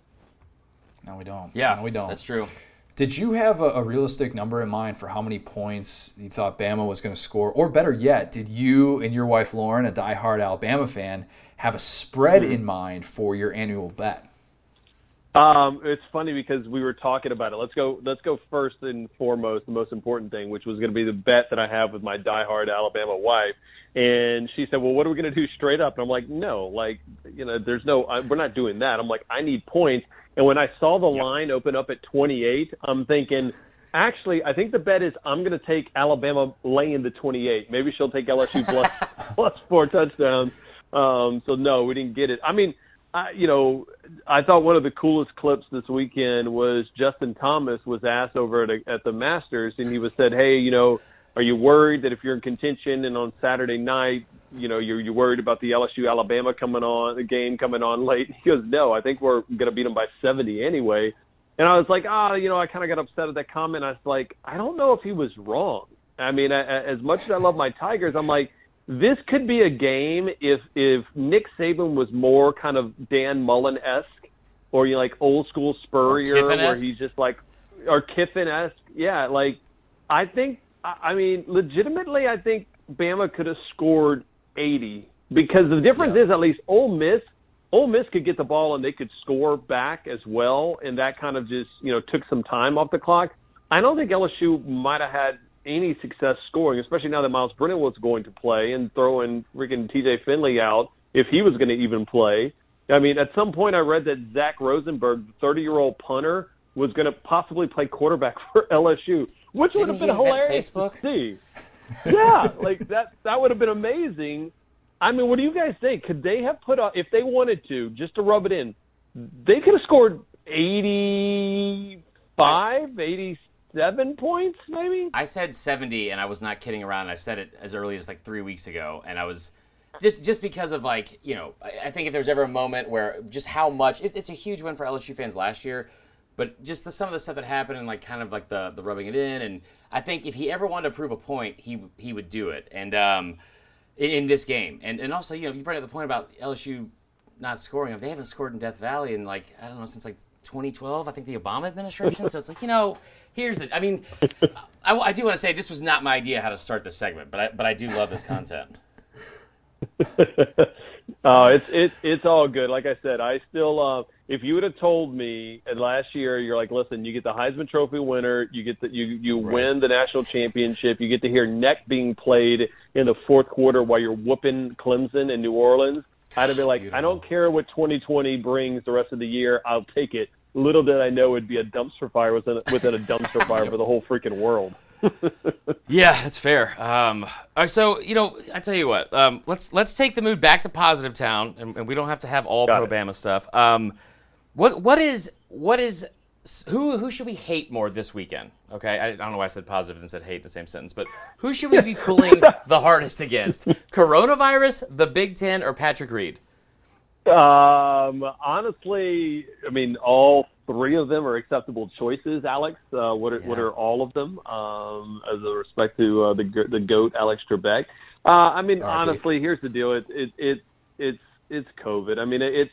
No, we don't. Yeah, no, we don't. That's true. Did you have a, a realistic number in mind for how many points you thought Bama was going to score? Or better yet, did you and your wife Lauren, a diehard Alabama fan, have a spread mm-hmm. in mind for your annual bet? Um, it's funny because we were talking about it. Let's go. Let's go first and foremost. The most important thing, which was going to be the bet that I have with my diehard Alabama wife, and she said, "Well, what are we going to do straight up?" And I'm like, "No, like, you know, there's no. I, we're not doing that." I'm like, "I need points." And when I saw the line open up at 28, I'm thinking, actually, I think the bet is I'm going to take Alabama laying the 28. Maybe she'll take LSU plus plus four touchdowns. Um, so no, we didn't get it. I mean. I, you know, I thought one of the coolest clips this weekend was Justin Thomas was asked over at, a, at the Masters, and he was said, "Hey, you know, are you worried that if you're in contention and on Saturday night, you know, you're you worried about the LSU Alabama coming on, the game coming on late?" He goes, "No, I think we're going to beat them by 70 anyway." And I was like, "Ah, you know, I kind of got upset at that comment. I was like, I don't know if he was wrong. I mean, I, as much as I love my Tigers, I'm like." This could be a game if if Nick Saban was more kind of Dan Mullen esque, or you know, like old school Spurrier, where he's just like, or Kiffin esque. Yeah, like I think. I I mean, legitimately, I think Bama could have scored 80 because the difference Yeah. is at least Ole Miss. Ole Miss could get the ball and they could score back as well, and that kind of just you know took some time off the clock. I don't think LSU might have had any success scoring, especially now that Myles Brennan was going to play and throwing freaking TJ Finley out if he was going to even play. I mean, at some point I read that Zach Rosenberg, the 30 year old punter, was going to possibly play quarterback for LSU, which would have been hilarious to see. Yeah, like that that would have been amazing. I mean, what do you guys think? Could they have put up if they wanted to, just to rub it in? They could have scored 85, 87 points, maybe. I said 70, and I was not kidding around. I said it as early as like three weeks ago, and I was just just because of like you know I, I think if there's ever a moment where just how much it, it's a huge win for LSU fans last year, but just the, some of the stuff that happened and like kind of like the the rubbing it in, and I think if he ever wanted to prove a point, he he would do it, and um, in, in this game, and and also you know you brought up the point about LSU not scoring. They haven't scored in Death Valley in like I don't know since like 2012. I think the Obama administration. so it's like you know, here's it. I mean, I, I do want to say this was not my idea how to start this segment, but I but I do love this content. uh, it's it's it's all good. Like I said, I still uh, if you would have told me last year, you're like, listen, you get the Heisman Trophy winner, you get the you you right. win the national championship, you get to hear neck being played in the fourth quarter while you're whooping Clemson in New Orleans. I'd have been like, Beautiful. I don't care what 2020 brings the rest of the year, I'll take it. Little did I know it'd be a dumpster fire within, within a dumpster fire for the whole freaking world. yeah, that's fair. Um, so you know, I tell you what, um, let's let's take the mood back to positive town, and, and we don't have to have all pro Bama stuff. Um, what what is what is who who should we hate more this weekend? Okay, I, I, don't know why I said positive and said hate in the same sentence, but who should we be pulling the hardest against? Coronavirus, the Big Ten, or Patrick Reed? Um, honestly, I mean, all three of them are acceptable choices. Alex, uh, what are yeah. what are all of them? Um, as a respect to uh, the the goat Alex Trebek. Uh, I mean, honestly, here's the deal. It's it, it it's it's COVID. I mean, it's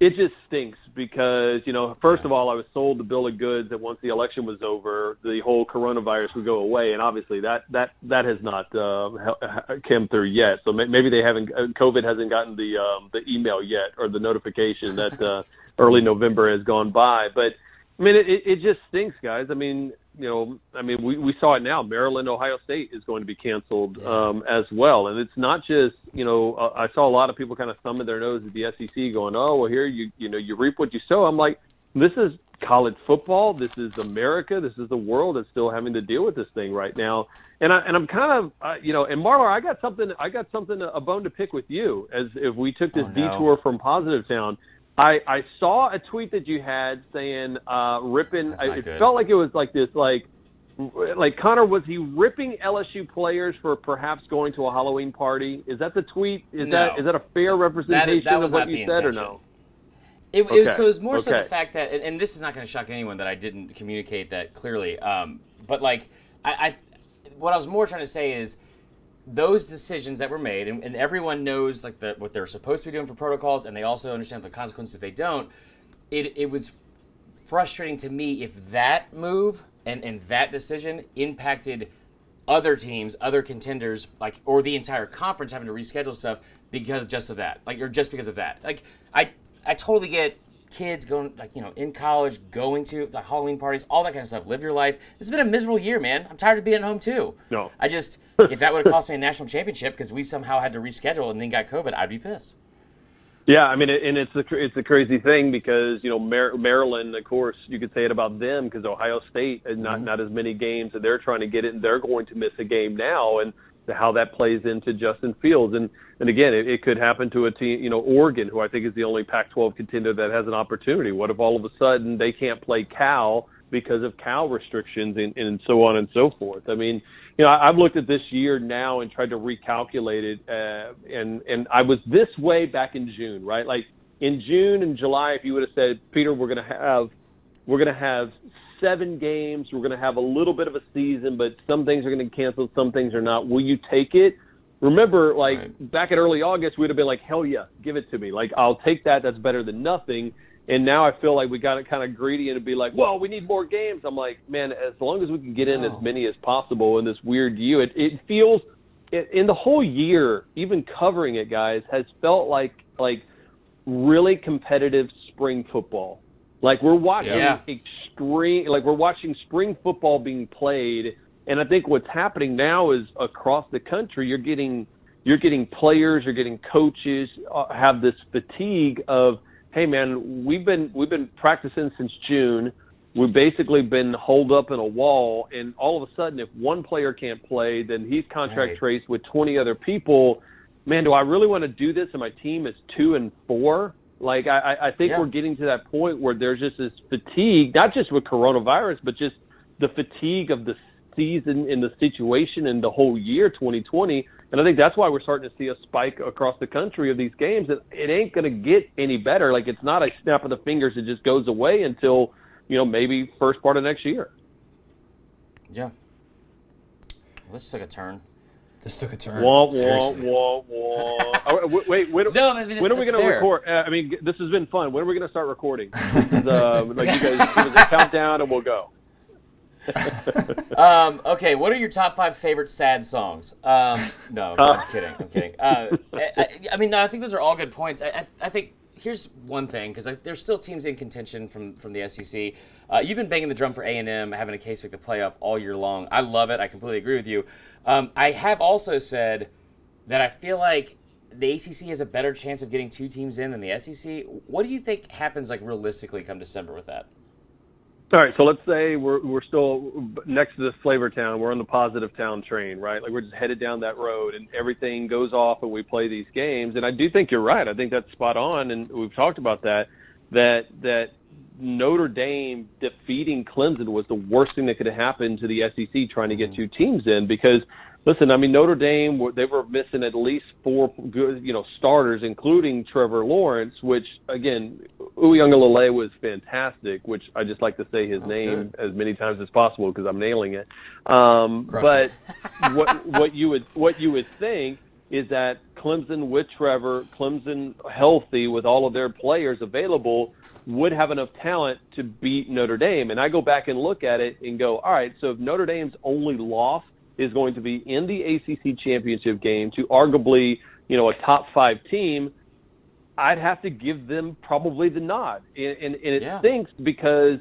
it just stinks because you know first of all i was sold the bill of goods that once the election was over the whole coronavirus would go away. And obviously that that that has not uh, come through yet. So maybe they haven't uh, covid hasn't gotten the um, the email yet or the notification that uh, early november has gone by. But i mean it, it just stinks guys. I mean you know, I mean, we, we saw it now. Maryland, Ohio State is going to be canceled um, as well, and it's not just you know. Uh, I saw a lot of people kind of thumbing their nose at the SEC, going, "Oh, well, here you you know you reap what you sow." I'm like, this is college football. This is America. This is the world that's still having to deal with this thing right now. And I and I'm kind of uh, you know, and Marler, I got something. I got something a bone to pick with you as if we took this oh, no. detour from Positive Town. I, I saw a tweet that you had saying uh, ripping. I, it good. felt like it was like this, like like Connor was he ripping LSU players for perhaps going to a Halloween party? Is that the tweet? Is no. that is that a fair representation that, that of what you said intention. or no? It, okay. it, so it was more okay. so the fact that, and, and this is not going to shock anyone that I didn't communicate that clearly. Um, but like, I, I, what I was more trying to say is those decisions that were made, and, and everyone knows like the, what they're supposed to be doing for protocols, and they also understand the consequences if they don't. It, it was frustrating to me if that move and, and that decision impacted other teams, other contenders, like or the entire conference having to reschedule stuff because just of that, like or just because of that. Like I I totally get kids going like you know in college going to like Halloween parties, all that kind of stuff. Live your life. It's been a miserable year, man. I'm tired of being at home too. No, I just if that would have cost me a national championship because we somehow had to reschedule and then got COVID, I'd be pissed. Yeah, I mean, and it's a it's a crazy thing because you know Maryland, of course, you could say it about them because Ohio State and not mm-hmm. not as many games, and they're trying to get it, and they're going to miss a game now, and how that plays into Justin Fields, and and again, it, it could happen to a team, you know, Oregon, who I think is the only Pac-12 contender that has an opportunity. What if all of a sudden they can't play Cal because of Cal restrictions and, and so on and so forth? I mean, you know, I've looked at this year now and tried to recalculate it, uh, and and I was this way back in June, right? Like in June and July, if you would have said, Peter, we're going to have we're going to have seven games, we're going to have a little bit of a season, but some things are going to cancel, some things are not. Will you take it? Remember, like right. back in early August, we'd have been like, hell yeah, give it to me. Like I'll take that. That's better than nothing. And now I feel like we got it kind of greedy and to be like, well, we need more games. I'm like, man, as long as we can get in as many as possible in this weird year, it, it feels it, in the whole year, even covering it, guys, has felt like like really competitive spring football. Like we're watching yeah. extreme, like we're watching spring football being played, and I think what's happening now is across the country, you're getting you're getting players, you're getting coaches uh, have this fatigue of hey man, we've been we've been practicing since June. We've basically been holed up in a wall, and all of a sudden, if one player can't play, then he's contract right. traced with 20 other people. Man, do I really want to do this? And my team is two and four. Like I, I think yeah. we're getting to that point where there's just this fatigue, not just with coronavirus, but just the fatigue of the season and the situation and the whole year 2020 and I think that's why we're starting to see a spike across the country of these games. That it ain't going to get any better. Like it's not a snap of the fingers; it just goes away until you know maybe first part of next year. Yeah. This took a turn. This took a turn. Wah, wah, wah, wah. oh, wait, when, no, I mean, when are we going to record? Uh, I mean, this has been fun. When are we going to start recording? uh, like you guys, give us a countdown and we'll go. um, okay, what are your top five favorite sad songs? Um, no, I'm kidding. I'm kidding. Uh, I, I, mean, no, I think those are all good points. I, I, I think here's one thing because there's still teams in contention from from the SEC. Uh, you've been banging the drum for A and M, having a case make the playoff all year long. I love it. I completely agree with you. Um, I have also said that I feel like the ACC has a better chance of getting two teams in than the SEC. What do you think happens like realistically come December with that? All right, so let's say we're we're still next to this flavor town. We're on the positive town train, right? Like we're just headed down that road, and everything goes off, and we play these games. And I do think you're right. I think that's spot on, and we've talked about that. That that Notre Dame defeating Clemson was the worst thing that could have happened to the SEC trying to get mm-hmm. two teams in because listen, I mean Notre Dame they were missing at least four good you know starters, including Trevor Lawrence, which again Uiagalelei was fantastic, which I just like to say his That's name good. as many times as possible because I'm nailing it. Um, but what what you would what you would think is that Clemson with Trevor, Clemson healthy with all of their players available would have enough talent to beat Notre Dame. And I go back and look at it and go, all right, so if Notre Dame's only loss is going to be in the ACC championship game to arguably, you know, a top five team, I'd have to give them probably the nod. And, and, and it yeah. stinks because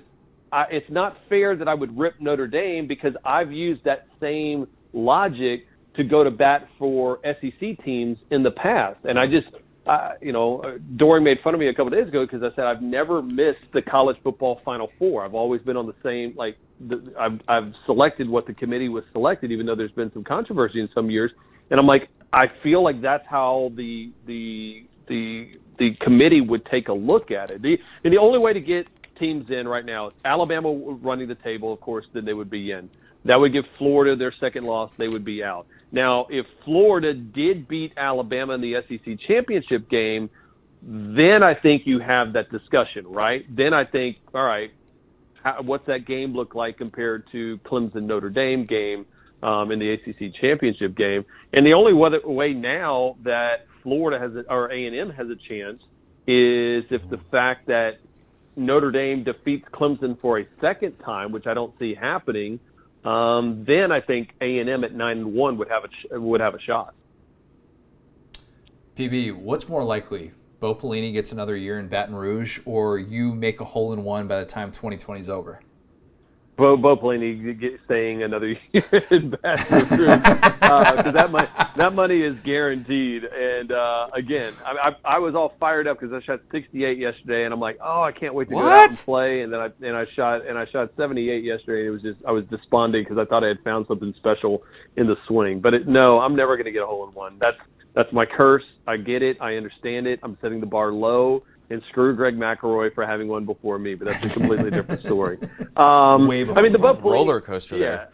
I, it's not fair that I would rip Notre Dame because I've used that same logic to go to bat for SEC teams in the past. And I just, uh, you know, Dory made fun of me a couple days ago because I said I've never missed the college football Final Four. I've always been on the same like the, I've I've selected what the committee was selected, even though there's been some controversy in some years. And I'm like, I feel like that's how the the the the committee would take a look at it. The and the only way to get teams in right now, Alabama running the table, of course, then they would be in. That would give Florida their second loss; they would be out. Now, if Florida did beat Alabama in the SEC championship game, then I think you have that discussion, right? Then I think, all right, how, what's that game look like compared to Clemson Notre Dame game um, in the ACC championship game? And the only way now that Florida has a, or A and M has a chance is if the fact that Notre Dame defeats Clemson for a second time, which I don't see happening um, then I think A and M at nine and one would have a would have a shot. PB, what's more likely? Bo Pelini gets another year in Baton Rouge, or you make a hole in one by the time 2020 is over? Bo, Bo Pelini get, staying another year in Baton Rouge because uh, that money that money is guaranteed. And uh, again, I, I, I was all fired up because I shot 68 yesterday, and I'm like, oh, I can't wait to what? go out and play. And then I and I shot and I shot 78 yesterday. And it was just I was despondent because I thought I had found something special in the swing. But it, no, I'm never going to get a hole in one. That's that's my curse. I get it. I understand it. I'm setting the bar low and screw Greg McElroy for having one before me, but that's a completely different story. Um, Way before I mean, the Pelini, roller coaster yeah, there.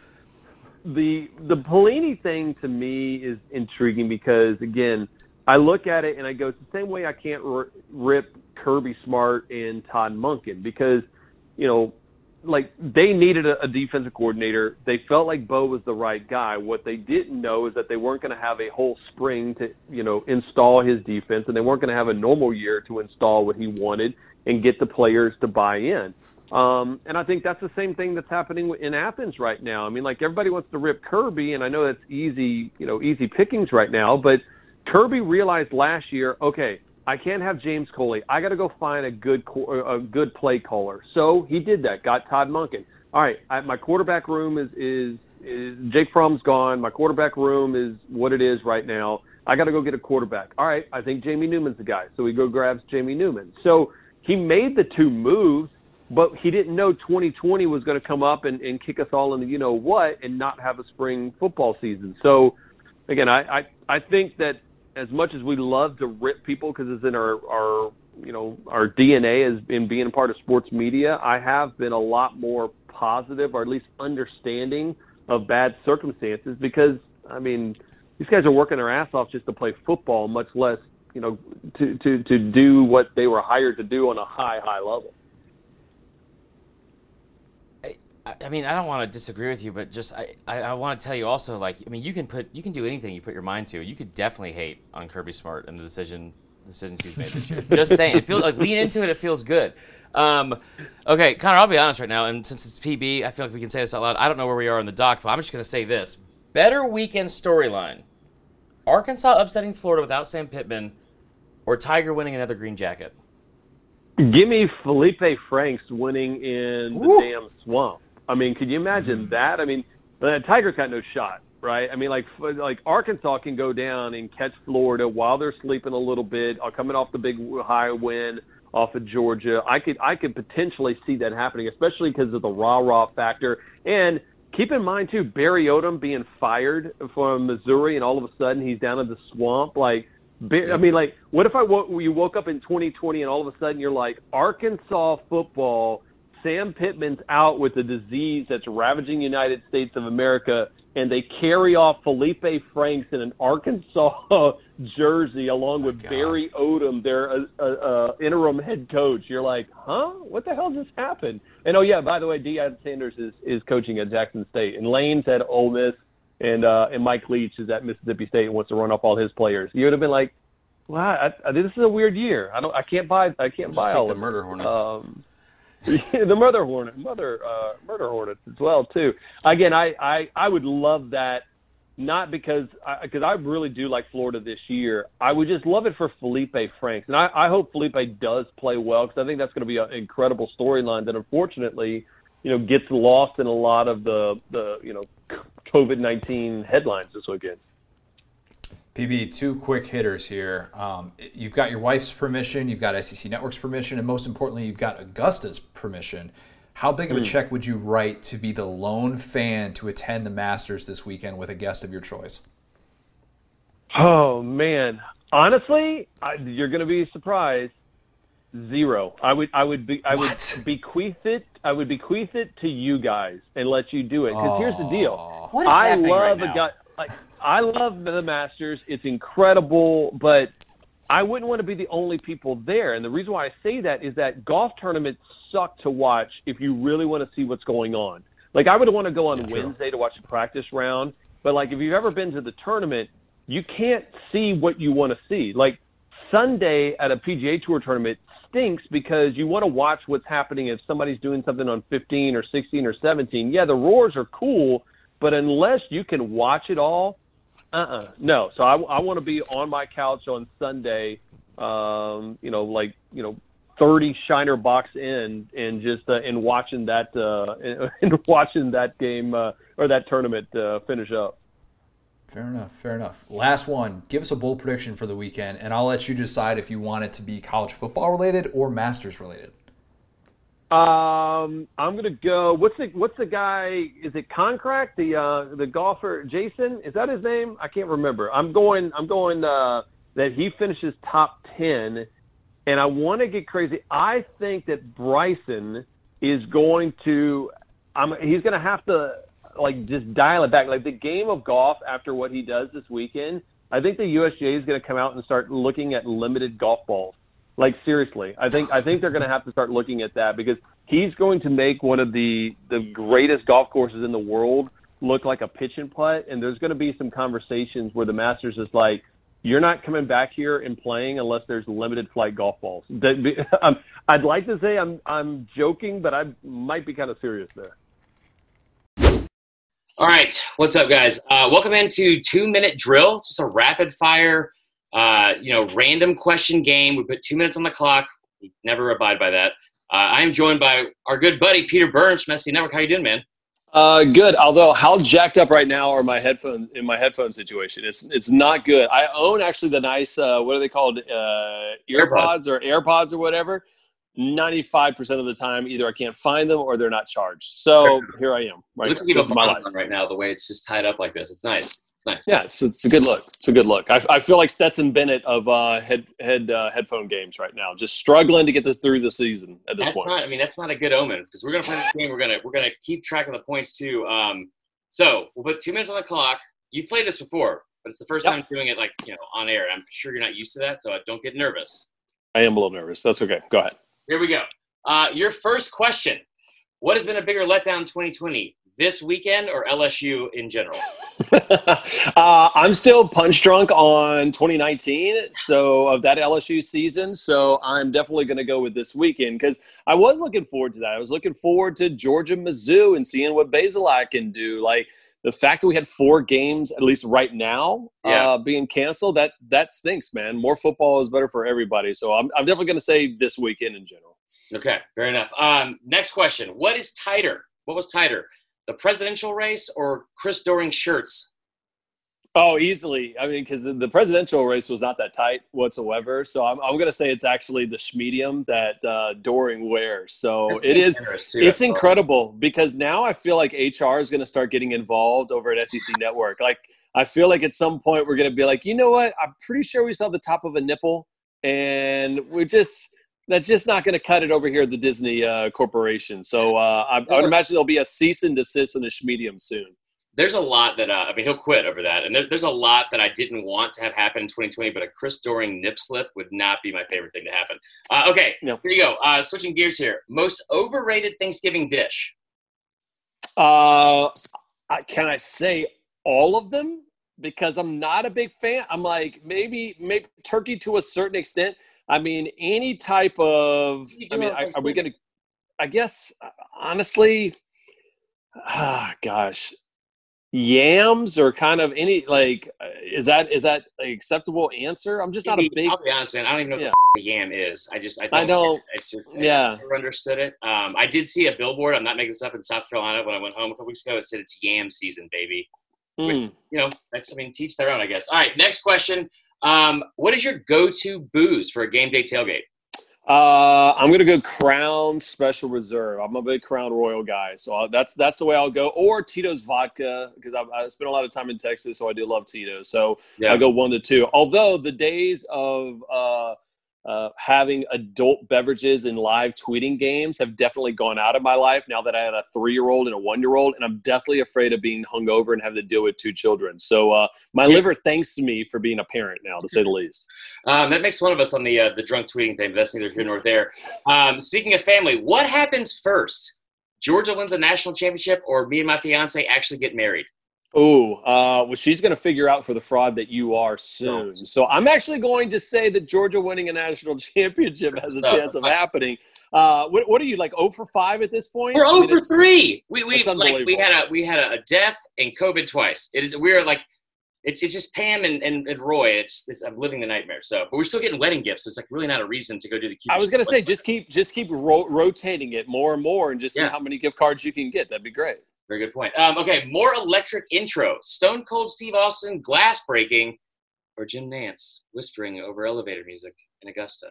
The the Pelini thing to me is intriguing because again, I look at it and I go, it's the same way I can't r- rip Kirby Smart and Todd Monken because you know like they needed a, a defensive coordinator. They felt like Bo was the right guy. What they didn't know is that they weren't going to have a whole spring to you know install his defense, and they weren't going to have a normal year to install what he wanted and get the players to buy in. Um, and I think that's the same thing that's happening in Athens right now. I mean, like everybody wants to rip Kirby, and I know that's easy, you know, easy pickings right now. But Kirby realized last year, okay, I can't have James Coley. I got to go find a good uh, a good play caller. So he did that. Got Todd Monken. All right, I, my quarterback room is, is is Jake Fromm's gone. My quarterback room is what it is right now. I got to go get a quarterback. All right, I think Jamie Newman's the guy. So he go grabs Jamie Newman. So he made the two moves, but he didn't know 2020 was going to come up and, and kick us all in the you know what and not have a spring football season. So again, I I, I think that as much as we love to rip people because it's in our our you know our DNA as in being a part of sports media, I have been a lot more positive or at least understanding of bad circumstances because I mean these guys are working their ass off just to play football, much less you know to to to do what they were hired to do on a high high level. I mean, I don't want to disagree with you, but just I, I, I, want to tell you also, like, I mean, you can put you can do anything you put your mind to. You could definitely hate on Kirby Smart and the decision decisions he's made this year. Just saying, it feels like lean into it. It feels good. Um, okay, Connor, I'll be honest right now, and since it's PB, I feel like we can say this out loud. I don't know where we are in the doc, but I'm just going to say this: better weekend storyline. Arkansas upsetting Florida without Sam Pittman, or Tiger winning another green jacket. Give me Felipe Franks winning in the Woo. damn swamp. I mean, can you imagine Mm-hmm. that? I mean, the Tigers got no shot, right? I mean, like like Arkansas can go down and catch Florida while they're sleeping a little bit, or coming off the big high win off of Georgia. I could I could potentially see that happening, especially because of the rah rah factor. And keep in mind too, Barry Odom being fired from Missouri, and all of a sudden he's down in the swamp, like. I mean, like, what if I you woke up in 2020 and all of a sudden you're like, Arkansas football, Sam Pittman's out with a disease that's ravaging the United States of America, and they carry off Felipe Franks in an Arkansas jersey along with God. Barry Odom, their uh, uh, uh, interim head coach. You're like, huh? What the hell just happened? And oh yeah, by the way, Deion Sanders is is coaching at Jackson State, and Lane's at Ole Miss and uh, and Mike Leach is at Mississippi State and wants to run off all his players. You would have been like, "Wow, I, I, this is a weird year. I don't, I can't buy, I can't Just buy all the of it." Murder Hornets. Um, the murder hornet, mother, uh, murder hornets as well too. Again, I, I, I would love that. Not because because I, really do like Florida this year. I would just love it for Felipe Franks, and I, I hope Felipe does play well because I think that's going to be an incredible storyline that unfortunately, you know, gets lost in a lot of the the you know COVID nineteen headlines this weekend. PB, two quick hitters here. Um, you've got your wife's permission, you've got SEC Network's permission, and most importantly, you've got Augusta's permission. How big of a check would you write to be the lone fan to attend the Masters this weekend with a guest of your choice? Oh man, honestly, I, you're going to be surprised. Zero. I would. I would be. I What? would bequeath it. I would bequeath it to you guys and let you do it. Because here's the deal. What is I happening love right a now? guy. Like I love the Masters. It's incredible, but I wouldn't want to be the only people there. And the reason why I say that is that golf tournaments suck to watch if you really want to see what's going on. Like I would want to go on true. Wednesday to watch the practice round, but like if you've ever been to the tournament, you can't see what you want to see. Like Sunday at a PGA Tour tournament stinks because you want to watch what's happening if somebody's doing something on 15 or 16 or 17. Yeah, the roars are cool, but unless you can watch it all, uh-uh, no. So I, I want to be on my couch on Sunday, um, you know, like you know, 30 Shiner box in, and just uh, and watching that uh, and watching that game uh, or that tournament uh, finish up. Fair enough. Fair enough. Last one. Give us a bold prediction for the weekend, and I'll let you decide if you want it to be college football related or Masters related. Um, I'm gonna go. What's the What's the guy? Is it Concrack? The uh, the golfer Jason? Is that his name? I can't remember. I'm going. I'm going. Uh, that he finishes top ten, and I want to get crazy. I think that Bryson is going to. I'm. He's gonna have to like just dial it back. Like the game of golf after what he does this weekend. I think the USGA is going to come out and start looking at limited golf balls. Like seriously, I think I think they're going to have to start looking at that because he's going to make one of the the greatest golf courses in the world look like a pitch and putt. And there's going to be some conversations where the Masters is like, "You're not coming back here and playing unless there's limited flight golf balls." I'd like to say I'm I'm joking, but I might be kind of serious there. All right, what's up, guys? Uh, welcome into two minute drill. It's just a rapid fire, uh, you know, random question game. We put two minutes on the clock. We never abide by that. Uh, I am joined by our good buddy Peter Burns from SC Network. How you doing, man? Uh, good. Although how jacked up right now are my headphones in my headphone situation? It's it's not good. I own actually the nice uh, what are they called uh, earpods or AirPods or whatever. Ninety five percent of the time, either I can't find them or they're not charged. So here I am. Right, Looks like you this have is a my life. right now. The way it's just tied up like this, it's nice. Nice. Yeah, it's, it's a good look. It's a good look. I, I feel like Stetson Bennett of uh, head head uh, headphone games right now, just struggling to get this through the season at this That's point. not. I mean, that's not a good omen because we're gonna play this game. We're gonna we're gonna keep track of the points too. Um, so we'll put two minutes on the clock. You've played this before, but it's the first Yep. time doing it like you know on air. I'm sure you're not used to that, so don't get nervous. I am a little nervous. That's okay. Go ahead. Here we go. Uh, your first question: What has been a bigger letdown 2020, this weekend or LSU in general? uh, I'm still punch drunk on 2019, so of that LSU season. So I'm definitely going to go with this weekend because I was looking forward to that. I was looking forward to Georgia Mizzou and seeing what Bazelak can do. Like the fact that we had four games, at least right now, yeah. uh, being canceled, that that stinks, man. More football is better for everybody. So I'm, I'm definitely going to say this weekend in general. Okay, fair enough. Um, next question: What is tighter? What was tighter, the presidential race or Chris Doering shirts? Oh, easily. I mean, because the presidential race was not that tight whatsoever. So I'm, I'm going to say it's actually the schmedium that uh, Doering wears. So That's it is. It's incredible because now I feel like HR is going to start getting involved over at SEC Network. Like I feel like at some point we're going to be like, you know what? I'm pretty sure we saw the top of a nipple, and we're just that's just not going to cut it over here at the Disney uh, Corporation. So uh, I, I, would imagine there'll be a cease and desist in the schmedium soon there's a lot that uh, I mean he'll quit over that, and there, there's a lot that I didn't want to have happen in 2020. But a Chris Doering nip slip would not be my favorite thing to happen. Uh, okay, no. here you go. Uh, switching gears here. Most overrated Thanksgiving dish. Uh, can I say all of them? Because I'm not a big fan. I'm like maybe maybe turkey to a certain extent. I mean, any type of. I mean, I, are we gonna? I guess honestly, ah, gosh, yams or kind of any like is that is that an acceptable answer i'm just not a big i'll be honest man i don't even know yeah. what the yam is i just i don't, I don't it's just yeah never understood it um i did see a billboard i'm not making this up in south carolina when i went home a couple weeks ago it said it's yam season baby mm. which you know that's i mean teach their own i guess all right next question um what is your go-to booze for a game day tailgate uh, I'm gonna go Crown Special Reserve. I'm a big Crown Royal guy, so I'll, that's that's the way I'll go. Or Tito's Vodka because I, I spent a lot of time in Texas, so I do love Tito's. So yeah. I go one to two. Although the days of uh, uh, having adult beverages and live tweeting games have definitely gone out of my life now that I had a three year old and a one year old, and I'm definitely afraid of being hungover and having to deal with two children. So uh, my yeah. liver thanks to me for being a parent now, to say the least. Um, that makes one of us on the uh, the drunk tweeting thing, but that's neither here nor there. Um, speaking of family, what happens first? Georgia wins a national championship, or me and my fiance actually get married? Oh, uh, well, she's going to figure out for the fraud that you are soon. So I'm actually going to say that Georgia winning a national championship has a chance of happening. Uh, what, what, are you like? 0 for five at this point? We're 0 I mean, for three. We we like we had a we had a death and COVID twice. It is we're like it's it's just Pam and, and, and Roy. It's, it's, I'm living the nightmare. So, but we're still getting wedding gifts. So it's like really not a reason to go do the. I was gonna say just keep just keep ro- rotating it more and more, and just see how many gift cards you can get. That'd be great. Very good point. Um, okay, more electric intro. Stone Cold Steve Austin, glass breaking, or Jim Nantz whispering over elevator music in Augusta.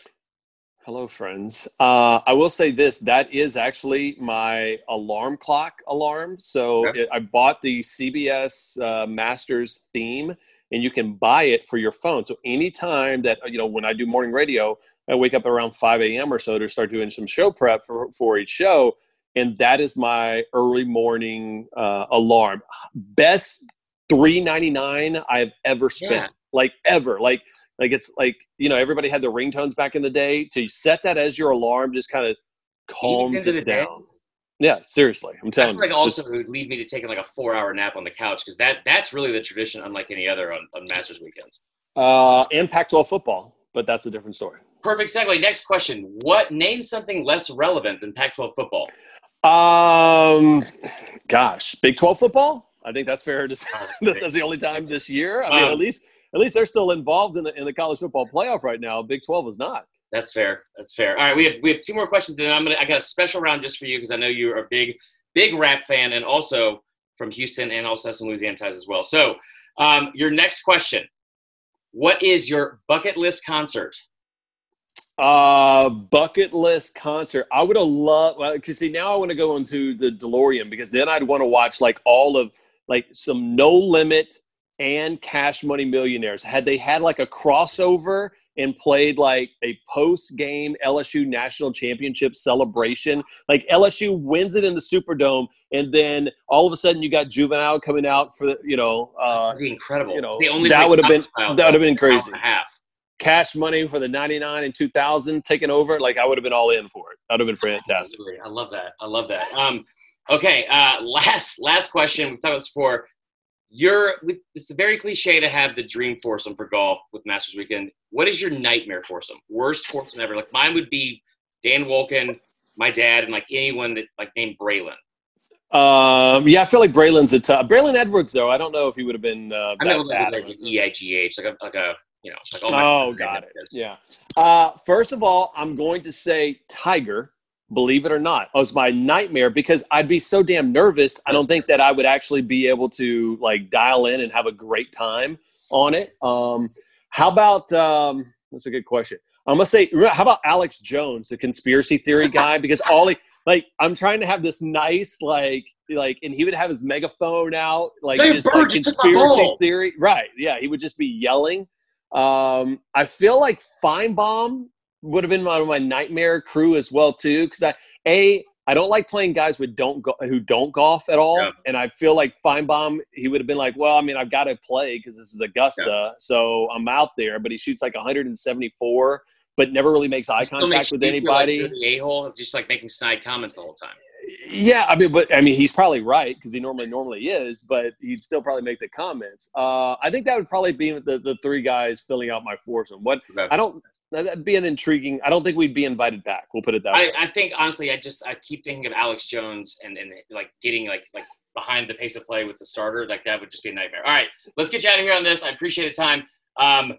Hello, friends. Uh, I will say this: that is actually my alarm clock alarm. So okay. it, I bought the CBS uh, Masters theme, and you can buy it for your phone. So anytime that you know, when I do morning radio, I wake up around 5 a.m. or so to start doing some show prep for for each show and that is my early morning uh, alarm. Best three ninety nine I've ever spent, yeah. like ever. Like like it's like you know everybody had the ringtones back in the day. To set that as your alarm just kind of calms it down. Day? Yeah, seriously, I'm telling you. Like also just, would lead me to taking like a four hour nap on the couch because that that's really the tradition, unlike any other on, on Masters weekends. Uh, and Pac-12 football, but that's a different story. Perfect segue. Next question: What name something less relevant than Pac-12 football? Um, gosh, Big Twelve football. I think that's fair to say. that's the only time this year. I mean, um, at least at least they're still involved in the in the college football playoff right now. Big Twelve is not. That's fair. That's fair. All right, we have we have two more questions. Then I'm gonna I got a special round just for you because I know you're a big big rap fan and also from Houston and also some Louisiana ties as well. So, um, your next question: What is your bucket list concert? Uh, bucket list concert. I would have loved well, because see now I want to go into the DeLorean because then I'd want to watch like all of like some No Limit and Cash Money Millionaires. Had they had like a crossover and played like a post game LSU national championship celebration, like LSU wins it in the Superdome, and then all of a sudden you got Juvenile coming out for the you know uh, incredible. You know that would have been that would have been crazy. Half cash money for the 99 and 2000 taking over like i would have been all in for it that would have been fantastic i love that i love that um Okay, uh, last last question. We've talked about this before. You're it's very cliche to have the dream foursome for golf with Masters Weekend. What is your nightmare foursome? Worst foursome ever? Like mine would be Dan Wolken, my dad, and like anyone that like named Braylon. Um, yeah, I feel like Braylon's a tough. Braylon Edwards, though, I don't know if he would have been uh, I that bad. like, like E I G H, like a like a you know, like oh, my Oh, got it. is. Yeah. Uh, first of all, I'm going to say Tiger. Believe it or not, was my nightmare because I'd be so damn nervous. I don't think that I would actually be able to like dial in and have a great time on it. Um, how about? Um, that's a good question. I'm gonna say, how about Alex Jones, the conspiracy theory guy? Because all he like, I'm trying to have this nice like like, and he would have his megaphone out, like Dave just Bird like just conspiracy theory. Right? Yeah, he would just be yelling. Um, I feel like Finebaum would have been my, my nightmare crew as well too, because I a I don't like playing guys with don't go, who don't golf at all, Yeah. and I feel like Finebaum he would have been like, well, I mean, I've got to play because this is Augusta, so I'm out there, but he shoots like 174, but never really makes eye contact with feel like anybody. a-hole, just like making snide comments the whole time. Yeah, I mean, but I mean, he's probably right because he normally normally is, but he'd still probably make the comments. Uh, I think that would probably be the, the three guys filling out my foursome. What Okay. I don't that'd be an intriguing. I don't think we'd be invited back. We'll put it that I, way. I think honestly, I just I keep thinking of Alex Jones and and like getting like like behind the pace of play with the starter. Like that would just be a nightmare. All right, let's get you out of here on this. I appreciate the time. Um,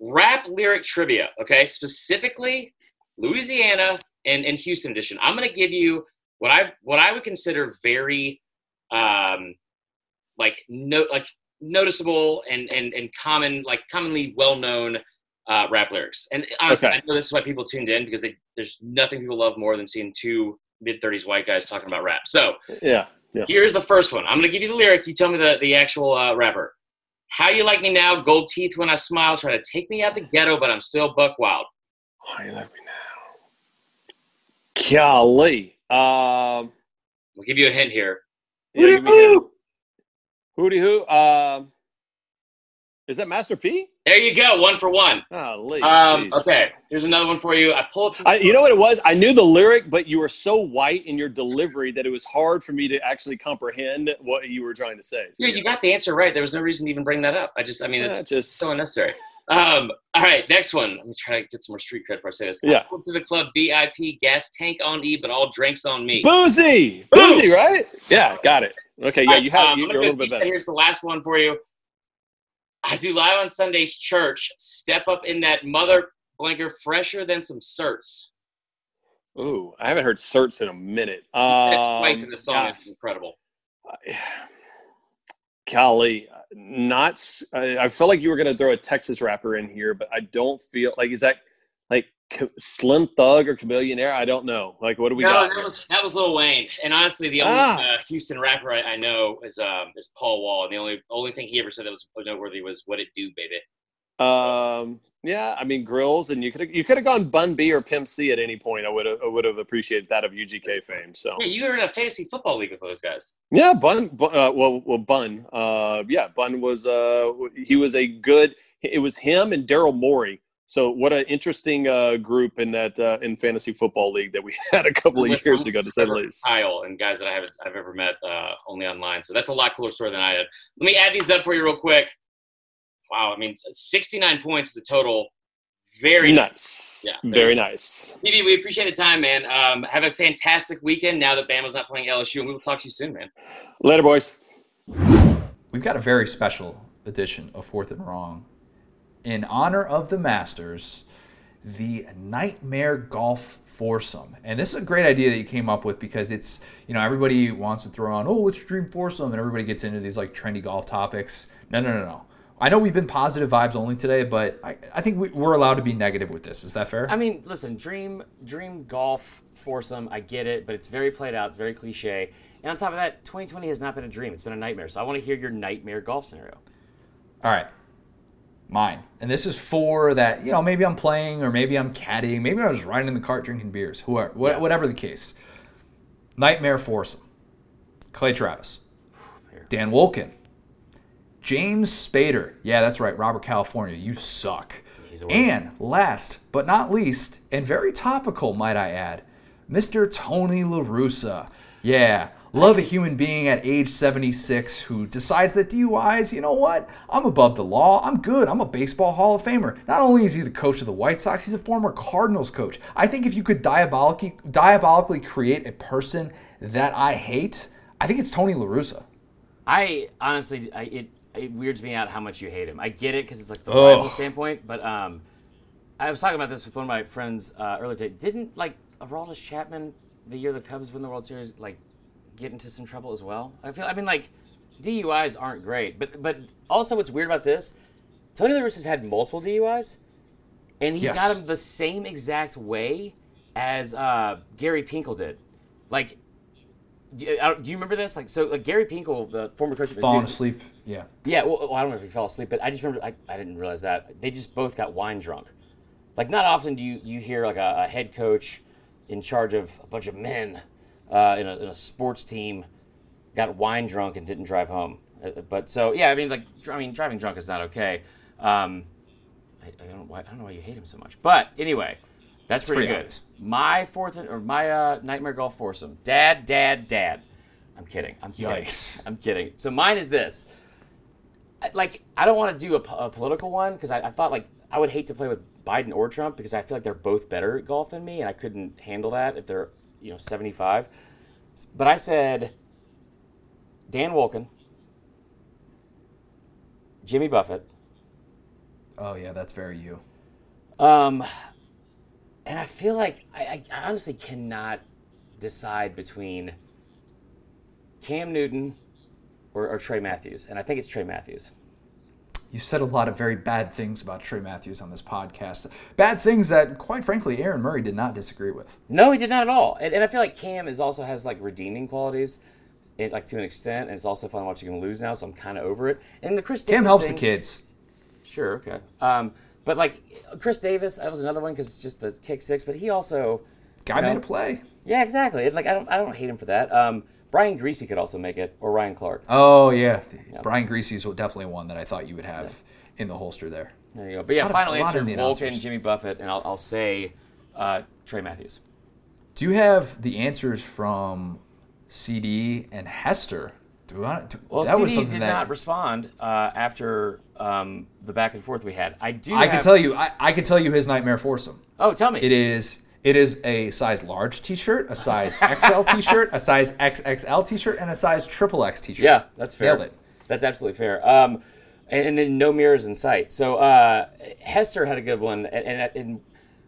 rap lyric trivia, okay? Specifically, Louisiana and, and Houston edition. I'm gonna give you what I what I would consider very um like no like noticeable and and and common like commonly well known uh, rap lyrics. And honestly, Okay. I know this is why people tuned in because they, there's nothing people love more than seeing two mid 30s white guys talking about rap. So yeah, yeah. here's the first one. I'm gonna give you the lyric. You tell me the the actual uh, rapper. How you like me now? Gold teeth when I smile. Try to take me out the ghetto, but I'm still buck wild. How you like me now? Golly. Um, We'll give you a hint here. yeah, give me a. Hootie hoo. Um, is that Master P? There you go. One for one. Golly. Um, jeez. okay. Here's another one for you. I pull up to I, you know what it was? I knew the lyric, but you were so white in your delivery that it was hard for me to actually comprehend what you were trying to say. So, Dude, you got the answer right. There was no reason to even bring that up. I just, I mean, it's just so unnecessary. Um, all right, next one. Let me try to get some more street cred before I say this. Yeah. Welcome to the club, VIP, gas tank on E, but all drinks on me. Boosie, Boosie, right? Yeah, got it. Okay, yeah, you have Um, you, you're a little bit better. Here's the last one for you. I do live on Sundays church. Step up in that mother blanker fresher than some certs. Ooh, I haven't heard certs in a minute. Um, twice in the song. gosh, It's incredible. Golly, not. I felt like you were going to throw a Texas rapper in here, but I don't feel like is that like Slim Thug or Chamillionaire? I don't know. Like, what do we no, got? that here? was that was Lil Wayne. And honestly, the only Ah. uh, Houston rapper I, I know is um is Paul Wall. And the only only thing he ever said that was noteworthy was "What it do, baby." Um, yeah, I mean grills, and you could you could have gone Bun B or Pimp C at any point. I would have I would have appreciated that of UGK fame. So Yeah, you were in a fantasy football league with those guys. yeah, Bun. Bu- Uh, well, well, Bun. Uh, yeah, Bun was uh he was a good. It was him and Daryl Morey. So what an interesting uh, group in that uh, in fantasy football league that we had a couple of years ago, to say the least. Kyle and guys that I haven't I've ever met uh, only online. So that's a lot cooler story than I did. Let me add these up for you real quick. Wow, I mean, 69 points is a total. Very nice. Nice, Yeah. very nice. Stevie, we appreciate the time, man. Um, have a fantastic weekend now that Bama's not playing LSU, and we will talk to you soon, man. Later, boys. We've got a very special edition of Fourth and Wrong. In honor of the Masters, the Nightmare Golf Foursome. And this is a great idea that you came up with because it's, you know, everybody wants to throw on, oh, what's your dream foursome? And everybody gets into these like trendy golf topics. No, no, no, no. I know we've been positive vibes only today, but I, I think we, we're allowed to be negative with this. Is that fair? I mean, listen, dream dream golf foursome, I get it, but it's very played out. It's very cliche. And on top of that, 2020 has not been a dream. It's been a nightmare. So I want to hear your nightmare golf scenario. All right. Mine. And this is for that, you know, maybe I'm playing or maybe I'm caddying. Maybe I was riding in the cart drinking beers. Whoever, wha- whatever the case. Nightmare foursome. Clay Travis. Dan Wolken. James Spader. Yeah, that's right. Robert California. You suck. He's the worst. And last but not least, and very topical, might I add, Mr. Tony La Russa. Yeah. Love a human being at age 76 who decides that DUIs, you know what? I'm above the law. I'm good. I'm a baseball Hall of Famer. Not only is he the coach of the White Sox, he's a former Cardinals coach. I think if you could diabolically, diabolically create a person that I hate, I think it's Tony La Russa. I honestly, I, it it weirds me out how much you hate him. I get it because it's like the Ugh. rival standpoint, but um, I was talking about this with one of my friends uh, earlier today. Didn't like Aroldis Chapman the year the Cubs win the World Series like get into some trouble as well? I feel. I mean, like DUIs aren't great, but but also what's weird about this, Tony La Russa's had multiple DUIs, and he Yes. got him the same exact way as uh, Gary Pinkel did. Like, do you, I don't- do you remember this? Like, so like Gary Pinkel, the former coach of Falling Mizzou- asleep. Yeah. yeah, well, well, I don't know if he fell asleep, but I just remember I, I didn't realize that they just both got wine drunk. Like, not often do you, you hear like a, a head coach in charge of a bunch of men uh, in, a, in a sports team got wine drunk and didn't drive home. Uh, But so yeah, I mean, like, I mean, driving drunk is not okay. Um, I, I don't why, I don't know why you hate him so much, but anyway, that's pretty, pretty good. obvious. My fourth or my uh, nightmare golf foursome, dad, dad, dad. I'm kidding. I'm kidding. Yikes. I'm kidding. So mine is this. Like, I don't want to do a, a political one because I, I thought like I would hate to play with Biden or Trump because I feel like they're both better at golf than me, and I couldn't handle that if they're you know 75. But I said Dan Wolken, Jimmy Buffett, Oh, yeah, that's very you. Um, and I feel like I, I honestly cannot decide between Cam Newton or, or Trey Matthews, and I think it's Trey Matthews. You said a lot of very bad things about Trey Matthews on this podcast. Bad things that, quite frankly, Aaron Murray did not disagree with. No, he did not at all. And, and I feel like Cam is also has like redeeming qualities, it, like to an extent, and it's also fun watching him lose now. So I'm kind of over it. And the Chris Davis Cam Davis helps thing, the kids. Sure, okay. Um, but like Chris Davis, that was another one because it's just the kick six. But he also Guy you know, made a play. Yeah, exactly. Like I don't, I don't hate him for that. Um, Brian Griese could also make it, or Ryan Clark. Oh, yeah. Brian Griese's definitely one that I thought you would have in the holster there. There you go. But yeah, lot final answer: of the Wolken. Jimmy Buffett, and I'll, I'll say uh, Trey Matthews. Do you have the answers from CD and Hester? Do I, do, Well, that CD was something did that not respond uh, after um, the back and forth we had. I do. I have, can tell you. I, I can tell you his nightmare foursome. Oh, tell me. It is. It is a size large T-shirt, a size XL T-shirt, a size XXL T-shirt, and a size triple X T-shirt. Yeah, that's fair. Nailed it. That's absolutely fair. Um, and, and then no mirrors in sight. So uh, Hester had a good one, and, and, and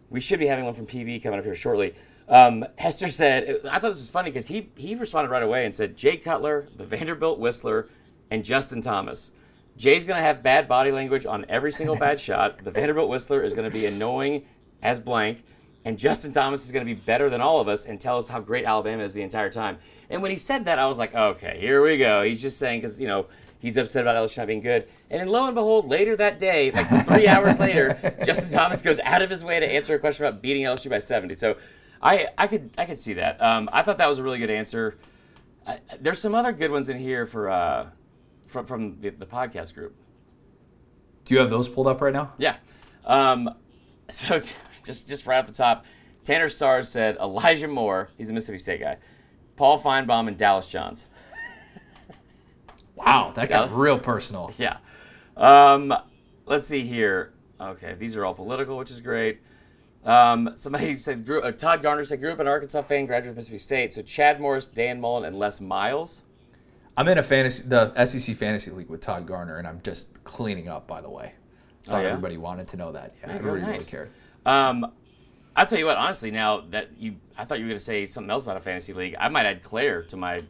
we should be having one from PB coming up here shortly. Um, Hester said, I thought this was funny because he, he responded right away and said, Jay Cutler, the Vanderbilt Whistler, and Justin Thomas. Jay's going to have bad body language on every single bad shot. The Vanderbilt Whistler is going to be annoying as blank. And Justin Thomas is going to be better than all of us and tell us how great Alabama is the entire time. And when he said that, I was like, okay, here we go. He's just saying because, you know, he's upset about LSU not being good. And then lo and behold, later that day, like three hours later, Justin Thomas goes out of his way to answer a question about beating LSU by 70. So I, I could I could see that. Um, I thought that was a really good answer. I, there's some other good ones in here for uh, from, from the, the podcast group. Do you have those pulled up right now? Yeah. Um, so just just right off the top, Tanner Stars said Elijah Moore. He's a Mississippi State guy. Paul Finebaum and Dallas Johns. Wow, that got real personal. Yeah. Um, let's see here. Okay, these are all political, which is great. Um, somebody said grew, uh, Todd Garner said grew up an Arkansas fan, graduated from Mississippi State. So Chad Morris, Dan Mullen, and Les Miles. I'm in a fantasy, the SEC fantasy league with Todd Garner, and I'm just cleaning up. By the way, thought Oh, yeah? everybody wanted to know that. Yeah, very everybody really cared. Um, I'll tell you what. Honestly, now that you, I thought you were going to say something else about a fantasy league. I might add Clare to my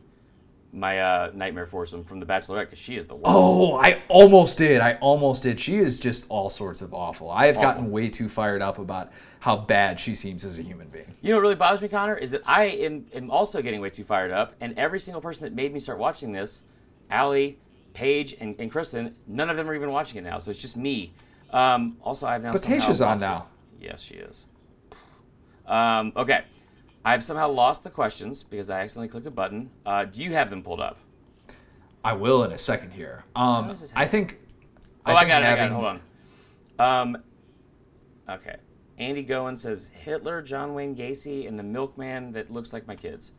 my uh, nightmare foursome from The Bachelorette because she is the worst. Oh, I almost did. I almost did. She is just all sorts of awful. I have gotten way too fired up about how bad she seems as a human being. You know what really bothers me, Connor, is that I am, am also getting way too fired up, and every single person that made me start watching this, Allie, Paige, and, and Kristen, none of them are even watching it now, so it's just me. Um, also, I've now But Tayshia's on now. Yes, she is. Um, okay, I've somehow lost the questions because I accidentally clicked a button. Uh, do you have them pulled up? I will in a second here. Um, I think. Oh, I, think got it. I got it. Hold on. Um, okay. Andy Goen says Hitler, John Wayne Gacy, and the milkman that looks like my kids.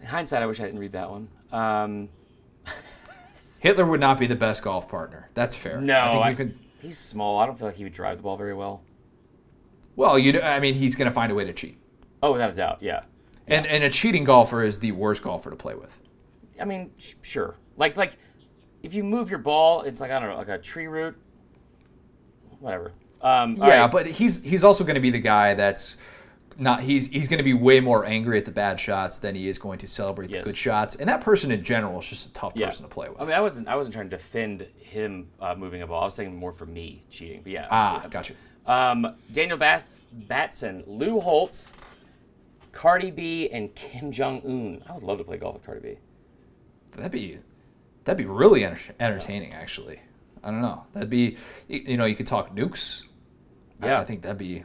In hindsight, I wish I didn't read that one. Um, Hitler would not be the best golf partner. That's fair. no, I think I- you could. he's small. I don't feel like he would drive the ball very well. Well, you. know, I mean, he's going to find a way to cheat. Oh, without a doubt, yeah. And and a cheating golfer is the worst golfer to play with. I mean, sh- sure. Like like, if you move your ball, it's like I don't know, like a tree root. Whatever. Um, Yeah, right. but he's he's also going to be the guy that's not he's he's going to be way more angry at the bad shots than he is going to celebrate Yes. the good shots. And that person in general is just a tough yeah. person to play with. I mean, I wasn't I wasn't trying to defend him uh, moving a ball. I was saying more for me cheating. But yeah. ah, gotcha. Um, Daniel Bat- Batson, Lou Holtz, Cardi B, and Kim Jong Un. I would love to play golf with Cardi B. That'd be that'd be really enter- entertaining, actually. I don't know. That'd be you know you could talk nukes. Yeah. I, think that'd be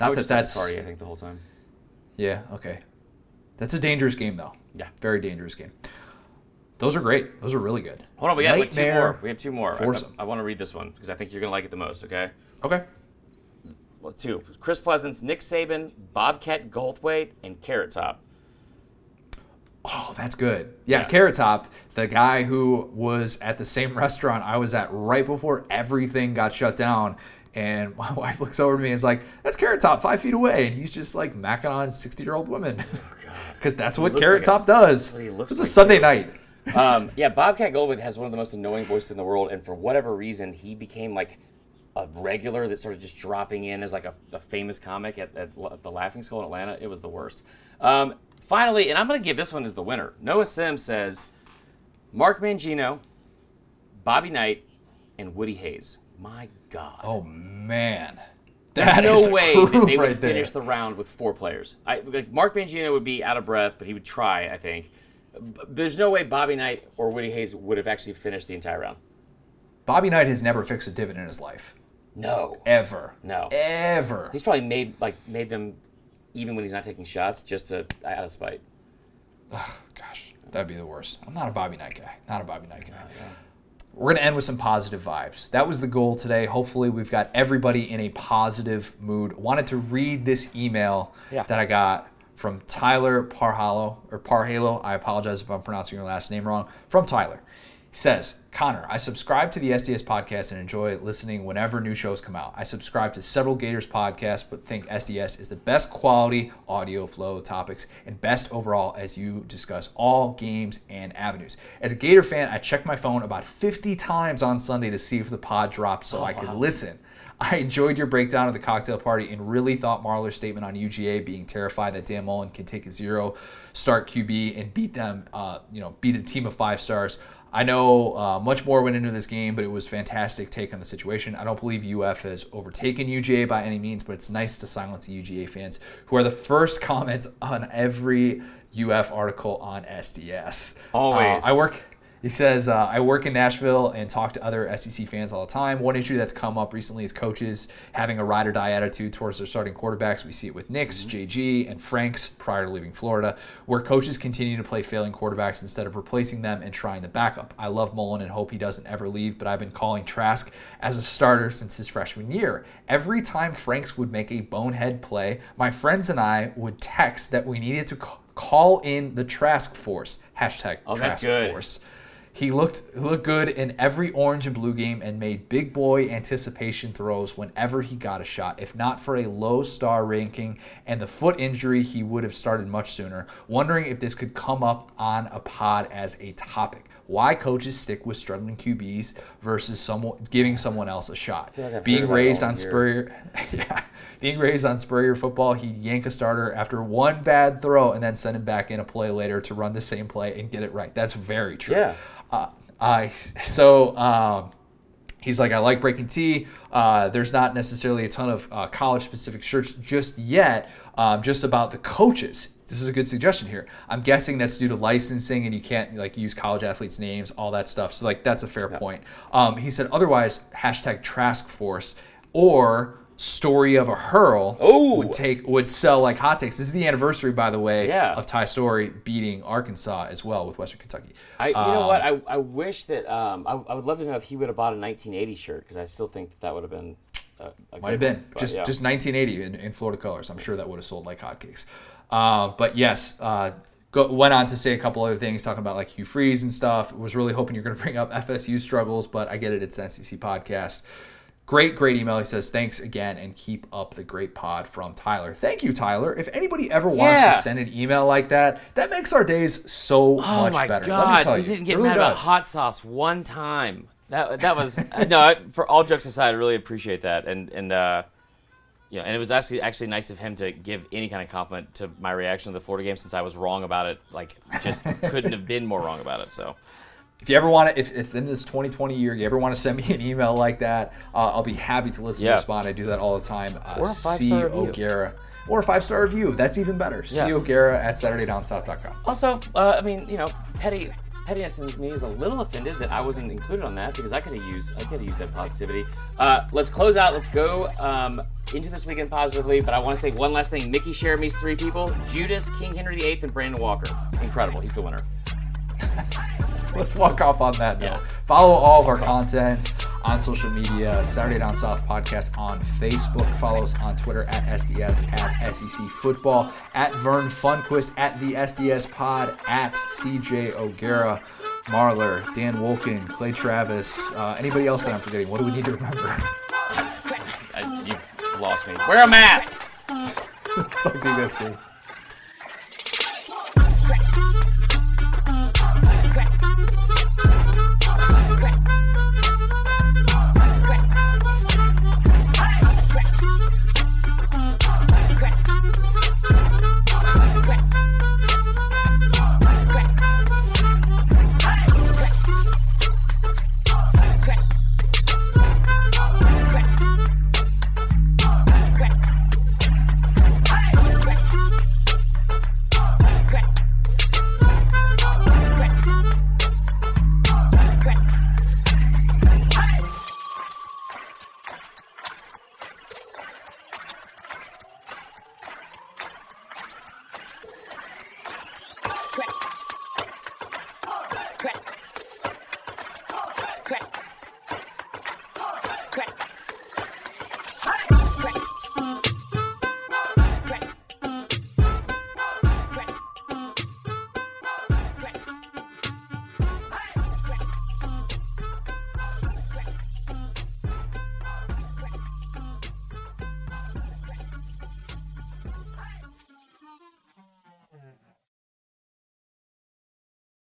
I not that that's Cardi. I think the whole time. yeah okay. That's a dangerous game though. Yeah. very dangerous game. Those are great. Those are really good. Hold on, we got like two more. We have two more. I- Foursome. I, want to read this one because I think you're gonna like it the most. Okay. Okay. Two. Chris Pleasance, Nick Saban, Bobcat Goldthwait, and Carrot Top. Oh, that's good. Yeah, Yeah. Carrot Top, the guy who was at the same restaurant I was at right before everything got shut down. And my wife looks over to me and is like, that's Carrot Top five feet away. And he's just like macking on 60 year old women. Because that's what Carrot like a- Top does. what he It looks was a Sunday night. um, yeah, Bobcat Goldthwait has one of the most annoying voices in the world, and for whatever reason, he became like a regular that started just dropping in as like a, a famous comic at, at, at the Laughing Skull in Atlanta. It was the worst. Um, finally, and I'm going to give this one as the winner. Noah Sims says Mark Mangino, Bobby Knight, and Woody Hayes. My God. Oh, man. There's That no is way that they would right there. finish the round with four players. I, like Mark Mangino would be out of breath, but he would try. I think. There's no way Bobby Knight or Woody Hayes would have actually finished the entire round. Bobby Knight has never fixed a divot in his life. No, Ever. No. Ever. he's probably made like made them even when he's not taking shots just to out of spite. Gosh, that'd be the worst. I'm not a Bobby Knight guy. Not a Bobby Knight guy. We're going to end with some positive vibes. That was the goal today. Hopefully, we've got everybody in a positive mood. Wanted to read this email Yeah. that I got from Tyler Parhalo or Parhalo. I apologize if I'm pronouncing your last name wrong. From Tyler. He says, Connor, I subscribe to the SDS podcast and enjoy listening whenever new shows come out. I subscribe to several Gators podcasts, but think SDS is the best quality audio flow topics and best overall as you discuss all games and avenues. As a Gator fan, I checked my phone about 50 times on Sunday to see if the pod dropped so I could listen. I enjoyed your breakdown of the cocktail party and really thought Marler's statement on UGA being terrified that Dan Mullen can take a zero start QB and beat them, uh, you know, beat a team of five stars. I know uh, much more went into this game, but it was fantastic take on the situation. I don't believe UF has overtaken UGA by any means, but it's nice to silence the UGA fans who are the first comments on every UF article on SDS. Always. Uh, I work. He says, uh, I work in Nashville and talk to other SEC fans all the time. One issue that's come up recently is coaches having a ride or die attitude towards their starting quarterbacks. We see it with Nix, JG, and Franks prior to leaving Florida, where coaches continue to play failing quarterbacks instead of replacing them and trying the backup. I love Mullen and hope he doesn't ever leave, but I've been calling Trask as a starter since his freshman year. Every time Franks would make a bonehead play, my friends and I would text that we needed to call in the Trask Force. Hashtag Oh, Trask. Force. He looked looked good in every orange and blue game and made big boy anticipation throws whenever he got a shot. If not for a low star ranking and the foot injury, he would have started much sooner. Wondering if this could come up on a pod as a topic. Why coaches stick with struggling QBs versus someone giving someone else a shot. like Being raised on. Spurrier, yeah, being raised on Spurrier football, he'd yank a starter after one bad throw and then send him back in a play later to run the same play and get it right. That's very true. Yeah. Uh, I so um, he's like, I like BreakingT. Uh, there's not necessarily a ton of uh, college specific shirts just yet. Um, just about the coaches. This is a good suggestion here. I'm guessing that's due to licensing and you can't like use college athletes' names, all that stuff. So like that's a fair point. Um, he said otherwise hashtag Trask Force or story of a hurl Oh. would take would sell like hotcakes. This is the anniversary, by the way, Yeah. of Ty Storey beating Arkansas as well with Western Kentucky. I, you know what? I, I wish that um, I, I would love to know if he would have bought a 1980 shirt because I still think that that would have been. A, a Might have been. But, just yeah. just 1980 in, in Florida colors. I'm sure that would have sold like hotcakes. Uh, but yes, uh, Go, went on to say a couple other things, talking about like Hugh Freeze and stuff. Was really hoping you're going to bring up FSU struggles, but I get it. It's an SEC podcast. Great, great email. He says, thanks again and keep up the great pod from Tyler. Thank you, Tyler. If anybody ever wants Yeah. to send an email like that, that makes our days so Oh much my better. god! Let me tell you you. didn't get really mad about hot sauce one time. That that was no. I- For all jokes aside, I really appreciate that, and and uh, you know, and it was actually actually nice of him to give any kind of compliment to my reaction to the Florida game, since I was wrong about it. Like, just couldn't have been more wrong about it. So. If you ever want to, if, if in this 2020 year you ever want to send me an email like that, uh, I'll be happy to listen Yeah. and respond. I do that all the time. Uh, Or a C. five-star review. O'Gara. Or a five star review. That's even better. Yeah. C. O'Gara at SaturdayDownSouth.com. Also, uh, I mean, you know, petty pettiness in me is a little offended that I wasn't included on that because I could have used I could have used that positivity. Uh, let's close out. Let's go um, into this weekend positively. But I want to say one last thing. Mickey Jeremy's three people: Judas, King Henry VIII, and Brandon Walker. Incredible. He's the winner. Let's walk off on that note. Yeah. Follow all of our content on social media. Saturday Down South podcast on Facebook. Follow us on Twitter at SDS at SEC Football at Vern Funquist at the SDS Pod at CJ O'Gara. Marler, Dan Wolken, Clay Travis, uh, anybody else that I'm forgetting? What do we need to remember? You lost me. Wear a mask. Talk to you guys soon.